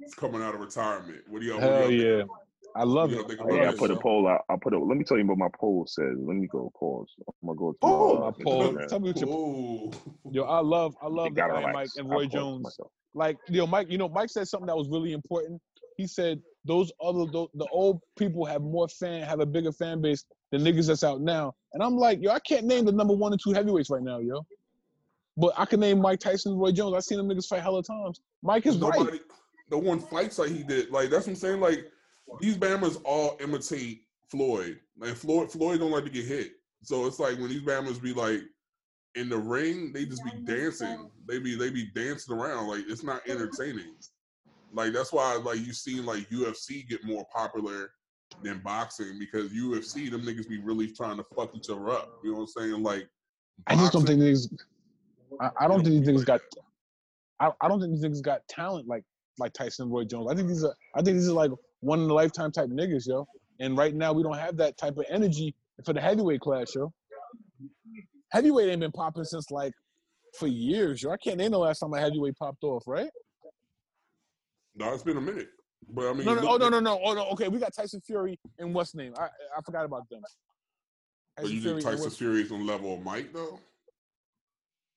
is coming out of retirement? What do y'all? what do Hell y'all yeah. think? I love You it. don't I about Hey, I put a poll out. I put a. Let me tell you what my poll says. Let me go pause. I'm gonna go to Oh, My poll. Tell me what your Oh, yo. I love. I *laughs* love the gotta Iron Mike and Roy Jones. myself. like you know mike you know mike said something that was really important he said those other those, the old people have more fan have a bigger fan base than niggas that's out now and i'm like yo i can't name the number one and two heavyweights right now yo but i can name mike tyson and roy jones i've seen them niggas fight hella times mike is right nobody, the one fights like he did. Like that's what I'm saying. Like these Bammers all imitate Floyd. Like Floyd, Floyd don't like to get hit. So it's like when these Bammers be like in the ring, they just be dancing. They be they be dancing around. Like it's not entertaining. Like that's why like you seen like UFC get more popular than boxing because UFC them niggas be really trying to fuck each other up. You know what I'm saying? Like i just don't think these i, I don't think these niggas got I, I don't think these niggas got talent like like tyson and roy jones i think these are i think these are like one in a lifetime type niggas yo and right now we don't have that type of energy for the heavyweight class yo heavyweight ain't been popping since like for years, yo. I can't name the last time a heavyweight popped off, right? No, it's been a minute. But I mean, No, no, look- oh no, no, no, oh no. Okay, we got Tyson Fury and what's name? I I forgot about them. But you think and Tyson what's- Fury is on level of Mike though?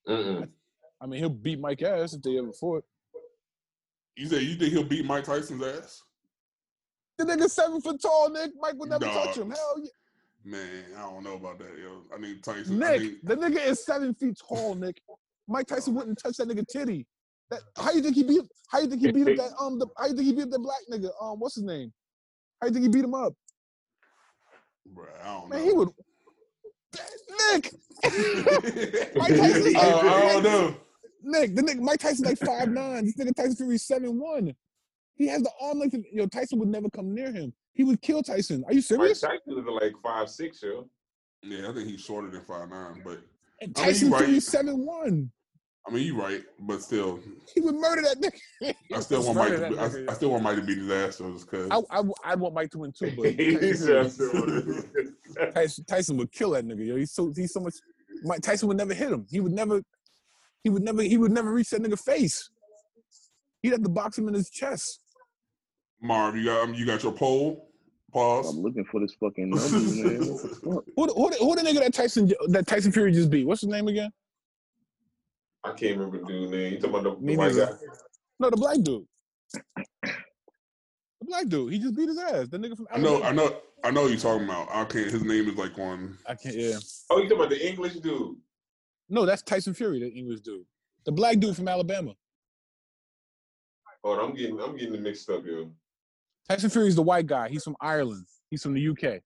Mm-mm. I mean, he'll beat Mike ass if they ever fought. You say you think he'll beat Mike Tyson's ass? The nigga seven foot tall, Nick. Mike would never touch him. Hell yeah. Man, I don't know about that, yo. I need Tyson. I Nick, need, the nigga is seven feet tall, Nick. Mike Tyson wouldn't touch that nigga titty. That, how you think he beat? How you think he beat up that um? The, how you think he beat up the black nigga? Um, what's his name? How you think he beat him up? Bruh, I don't Man, know. he would. Nick, *laughs* Mike I, Tyson- I don't know. Nick, the nigga Mike Tyson like five nine. This nigga Tyson Fury seven one. He has the arm length. Of, yo, Tyson would never come near him. He would kill Tyson. Are you serious? Mike? Tyson is like five six, yo. Yeah, I think he's shorter than five nine, but And I mean, Tyson right. Fury seven one. I mean you're right, but still, He would murder that nigga. I still want Mike. To, be- I, I still want Mike to beat his ass though, just because. I, I, I'd want Mike to win too, but *laughs* Tyson, Tyson, Tyson would kill that nigga. Yo, he's so he's so much. Mike Tyson would never hit him. He would never. He would never. He would never reach that nigga face. He'd have to box him in his chest. Marv, you got um, you got your poll. Pause. I'm looking for this fucking *laughs* number, man. What the fuck? Who, the- who, the- who the nigga that Tyson that Tyson Fury just beat? What's his name again? I can't remember the dude's name. You talking about the, the white guy? No, the black dude. The black dude. He just beat his ass. The nigga from I know, Alabama. I know, I know. You're talking about. I can't. His name is like on. I can't. Yeah. Oh, you talking about the English dude? No, that's Tyson Fury, the English dude. The black dude from Alabama. Hold on, I'm getting I'm getting it mixed up, yo. Tyson Fury's the white guy. He's from Ireland. He's from the UK.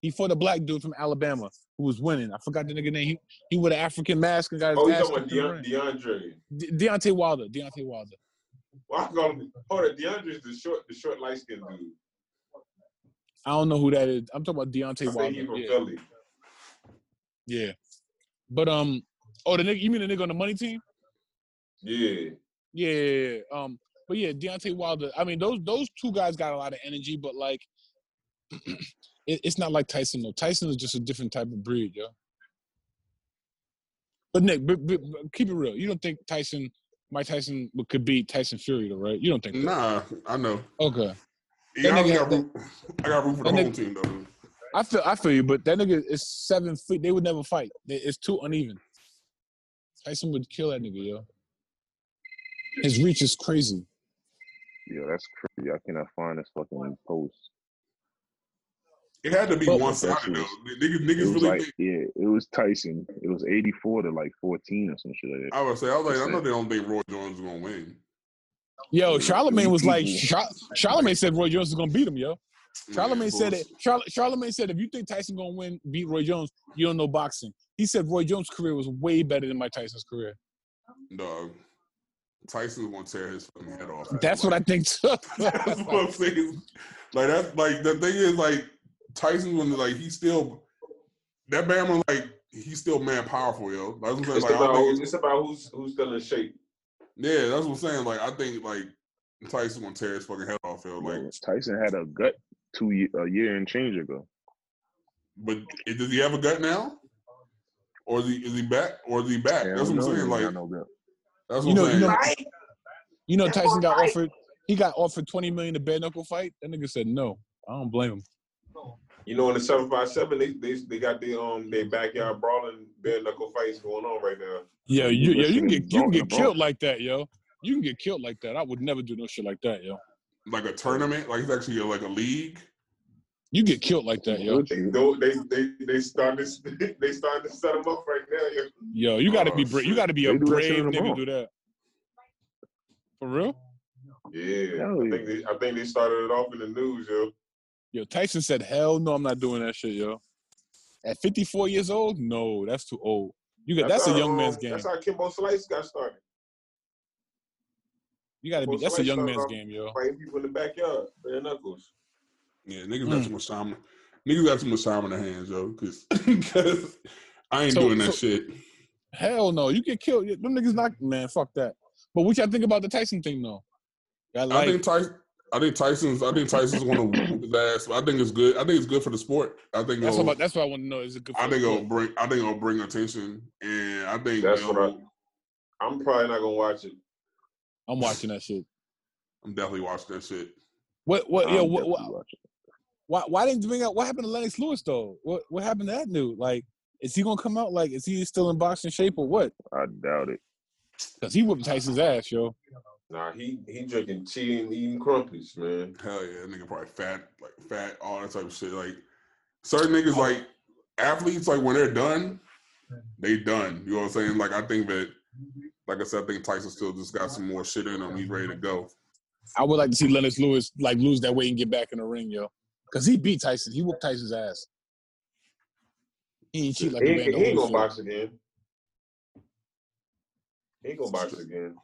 He fought a black dude from Alabama who was winning. I forgot the nigga name. He he wore an African mask and got his Oh, you ass talking about kicked in the Deon- ring. DeAndre? De- Deontay Wilder. Deontay Wilder. Well, I call him. Hold on, DeAndre's the short, the short light skinned dude. I don't know who that is. I'm talking about I Deontay think Wilder. from Yeah. Philly. yeah. But um, oh the nigga, you mean the nigga on the money team? Yeah. Yeah, yeah, yeah. Um, but yeah, Deontay Wilder. I mean, those those two guys got a lot of energy, but like, *clears throat* it, it's not like Tyson. though. Tyson is just a different type of breed, yo. But Nick, but, but, but keep it real. You don't think Tyson, Mike Tyson, could beat Tyson Fury, though, right? You don't think? that? Nah, I know. Okay, Yeah, I, nigga- got root, I got root for the that home nigga- team though. I feel I feel you, but that nigga is seven feet. They would never fight. It's too uneven. Tyson would kill that nigga, yo. His reach is crazy. Yeah, that's crazy. I cannot find this fucking post. It had to be Well, one sided though. Niggas, It niggas was really. like, think, yeah, it was Tyson. It was 84 to like 14 or some shit like that. I would say, I was like, I know they don't think Roy Jones is gonna win. Yo, Charlemagne was like, Char- Charlemagne said Roy Jones is gonna beat him, yo. Charlemagne Man, said it. Char- Charlemagne said if you think Tyson gonna win, beat Roy Jones, you don't know boxing. He said Roy Jones' career was way better than Mike Tyson's career. Dog. Tyson's gonna tear his fucking head off. That's what I think too. *laughs* That's what I'm saying. Like that's like the thing is like Tyson when like he's still that Bama like he's still man powerful, yo. That's what I'm saying. It's Like, about think who's, it's- it's about who's who's still in shape. yeah, that's what I'm saying. Like I think like Tyson gonna tear his fucking head off, yo. Like, Yo, Tyson had a gut two a year and change ago. but it- does he have a gut now? Or is he is he back? Or is he back? Yeah, that's what I'm saying. Like no gut. that's what You know- I'm you saying. know- you know, Tyson got offered. He got offered twenty million to bare knuckle fight. That nigga said no. I don't blame him. You know, in the seven five seven, they they they got the um their backyard brawling bare knuckle fights going on right now. Yeah, you, yeah, you can get you can get killed like that, yo. You can get killed like that. I would never do no shit like that, yo. like a tournament. Like it's actually like a league. You get killed like that, yo. They go they they they started *laughs* they started to set them up right now. yo. Yo, you got to Oh, be brave. You got to be a They do brave shit in the nigga to do that. For real? Yeah, Hell I yeah. think they I think they started it off in the news, yo. Yo, Tyson said, "Hell no, I'm not doing that shit, yo." At 54 years old, no, that's too old. You got that's, a how, young um, man's game. That's how Kimbo Slice got started. You got to be. Kimbo That's a young man's game, yo. Fighting people in the backyard, bare knuckles. Yeah, niggas Mm. got too much time. Niggas got too much time in their hands, yo. Because *laughs* I ain't So- doing that so- shit. Hell no, you get killed. Them niggas not man. Fuck that. But what y'all think about the Tyson thing though? I I think Tyson. I think Tyson's. I think Tyson's going to whoop *clears throat* his ass. I think it's good. I think it's good for the sport. I think. that's what. That's what I want to know. Is it good? For I think it'll bring. I think it'll bring attention, and I think That's what I. I'm probably not gonna watch it. I'm watching that shit. I'm definitely watching that shit. What? What? Yo, I'm what, what, why? Why didn't you bring up? What happened to Lennox Lewis though? What? What happened to that dude? Like, is he gonna come out? Like, is he still in boxing shape or what? I doubt it. Because he whooped Tyson's ass, yo. Nah, he he drinking tea and eating crumpets, man. Hell yeah, that nigga probably fat, like fat, all that type of shit. Like certain niggas, like athletes, like when they're done, they done. You know what I'm saying? Like I think that, like I said, I think Tyson still just got some more shit in him. He's ready to go. I would like to see Lennox Lewis like lose that weight and get back in the ring, yo. Because he beat Tyson. He whooped Tyson's ass. He ain't cheat like he, a ain't- Van he ain't gonna box again. He ain't gonna box again.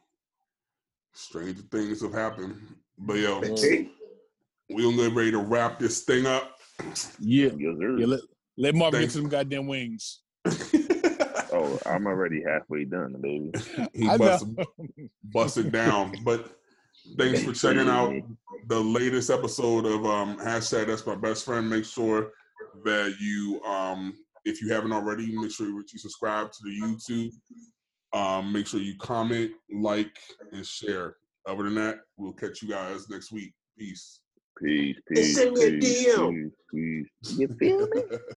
Stranger things have happened. But yo, Hey, we gonna get ready to wrap this thing up. Yeah. Yes. Yeah, let, let Marvin get Thanks. to them goddamn wings. *laughs* Oh, I'm already halfway done, baby. he I know. *laughs* busted, busted down. But thanks for checking out the latest episode of um hashtag that's my best friend. Make sure that you um if you haven't already, make sure that you subscribe to the YouTube. Um, make sure you comment, like, and share. Other than that, we'll catch you guys next week. Peace. Peace, peace, send me a peace, DM. peace, peace. You feel me? *laughs*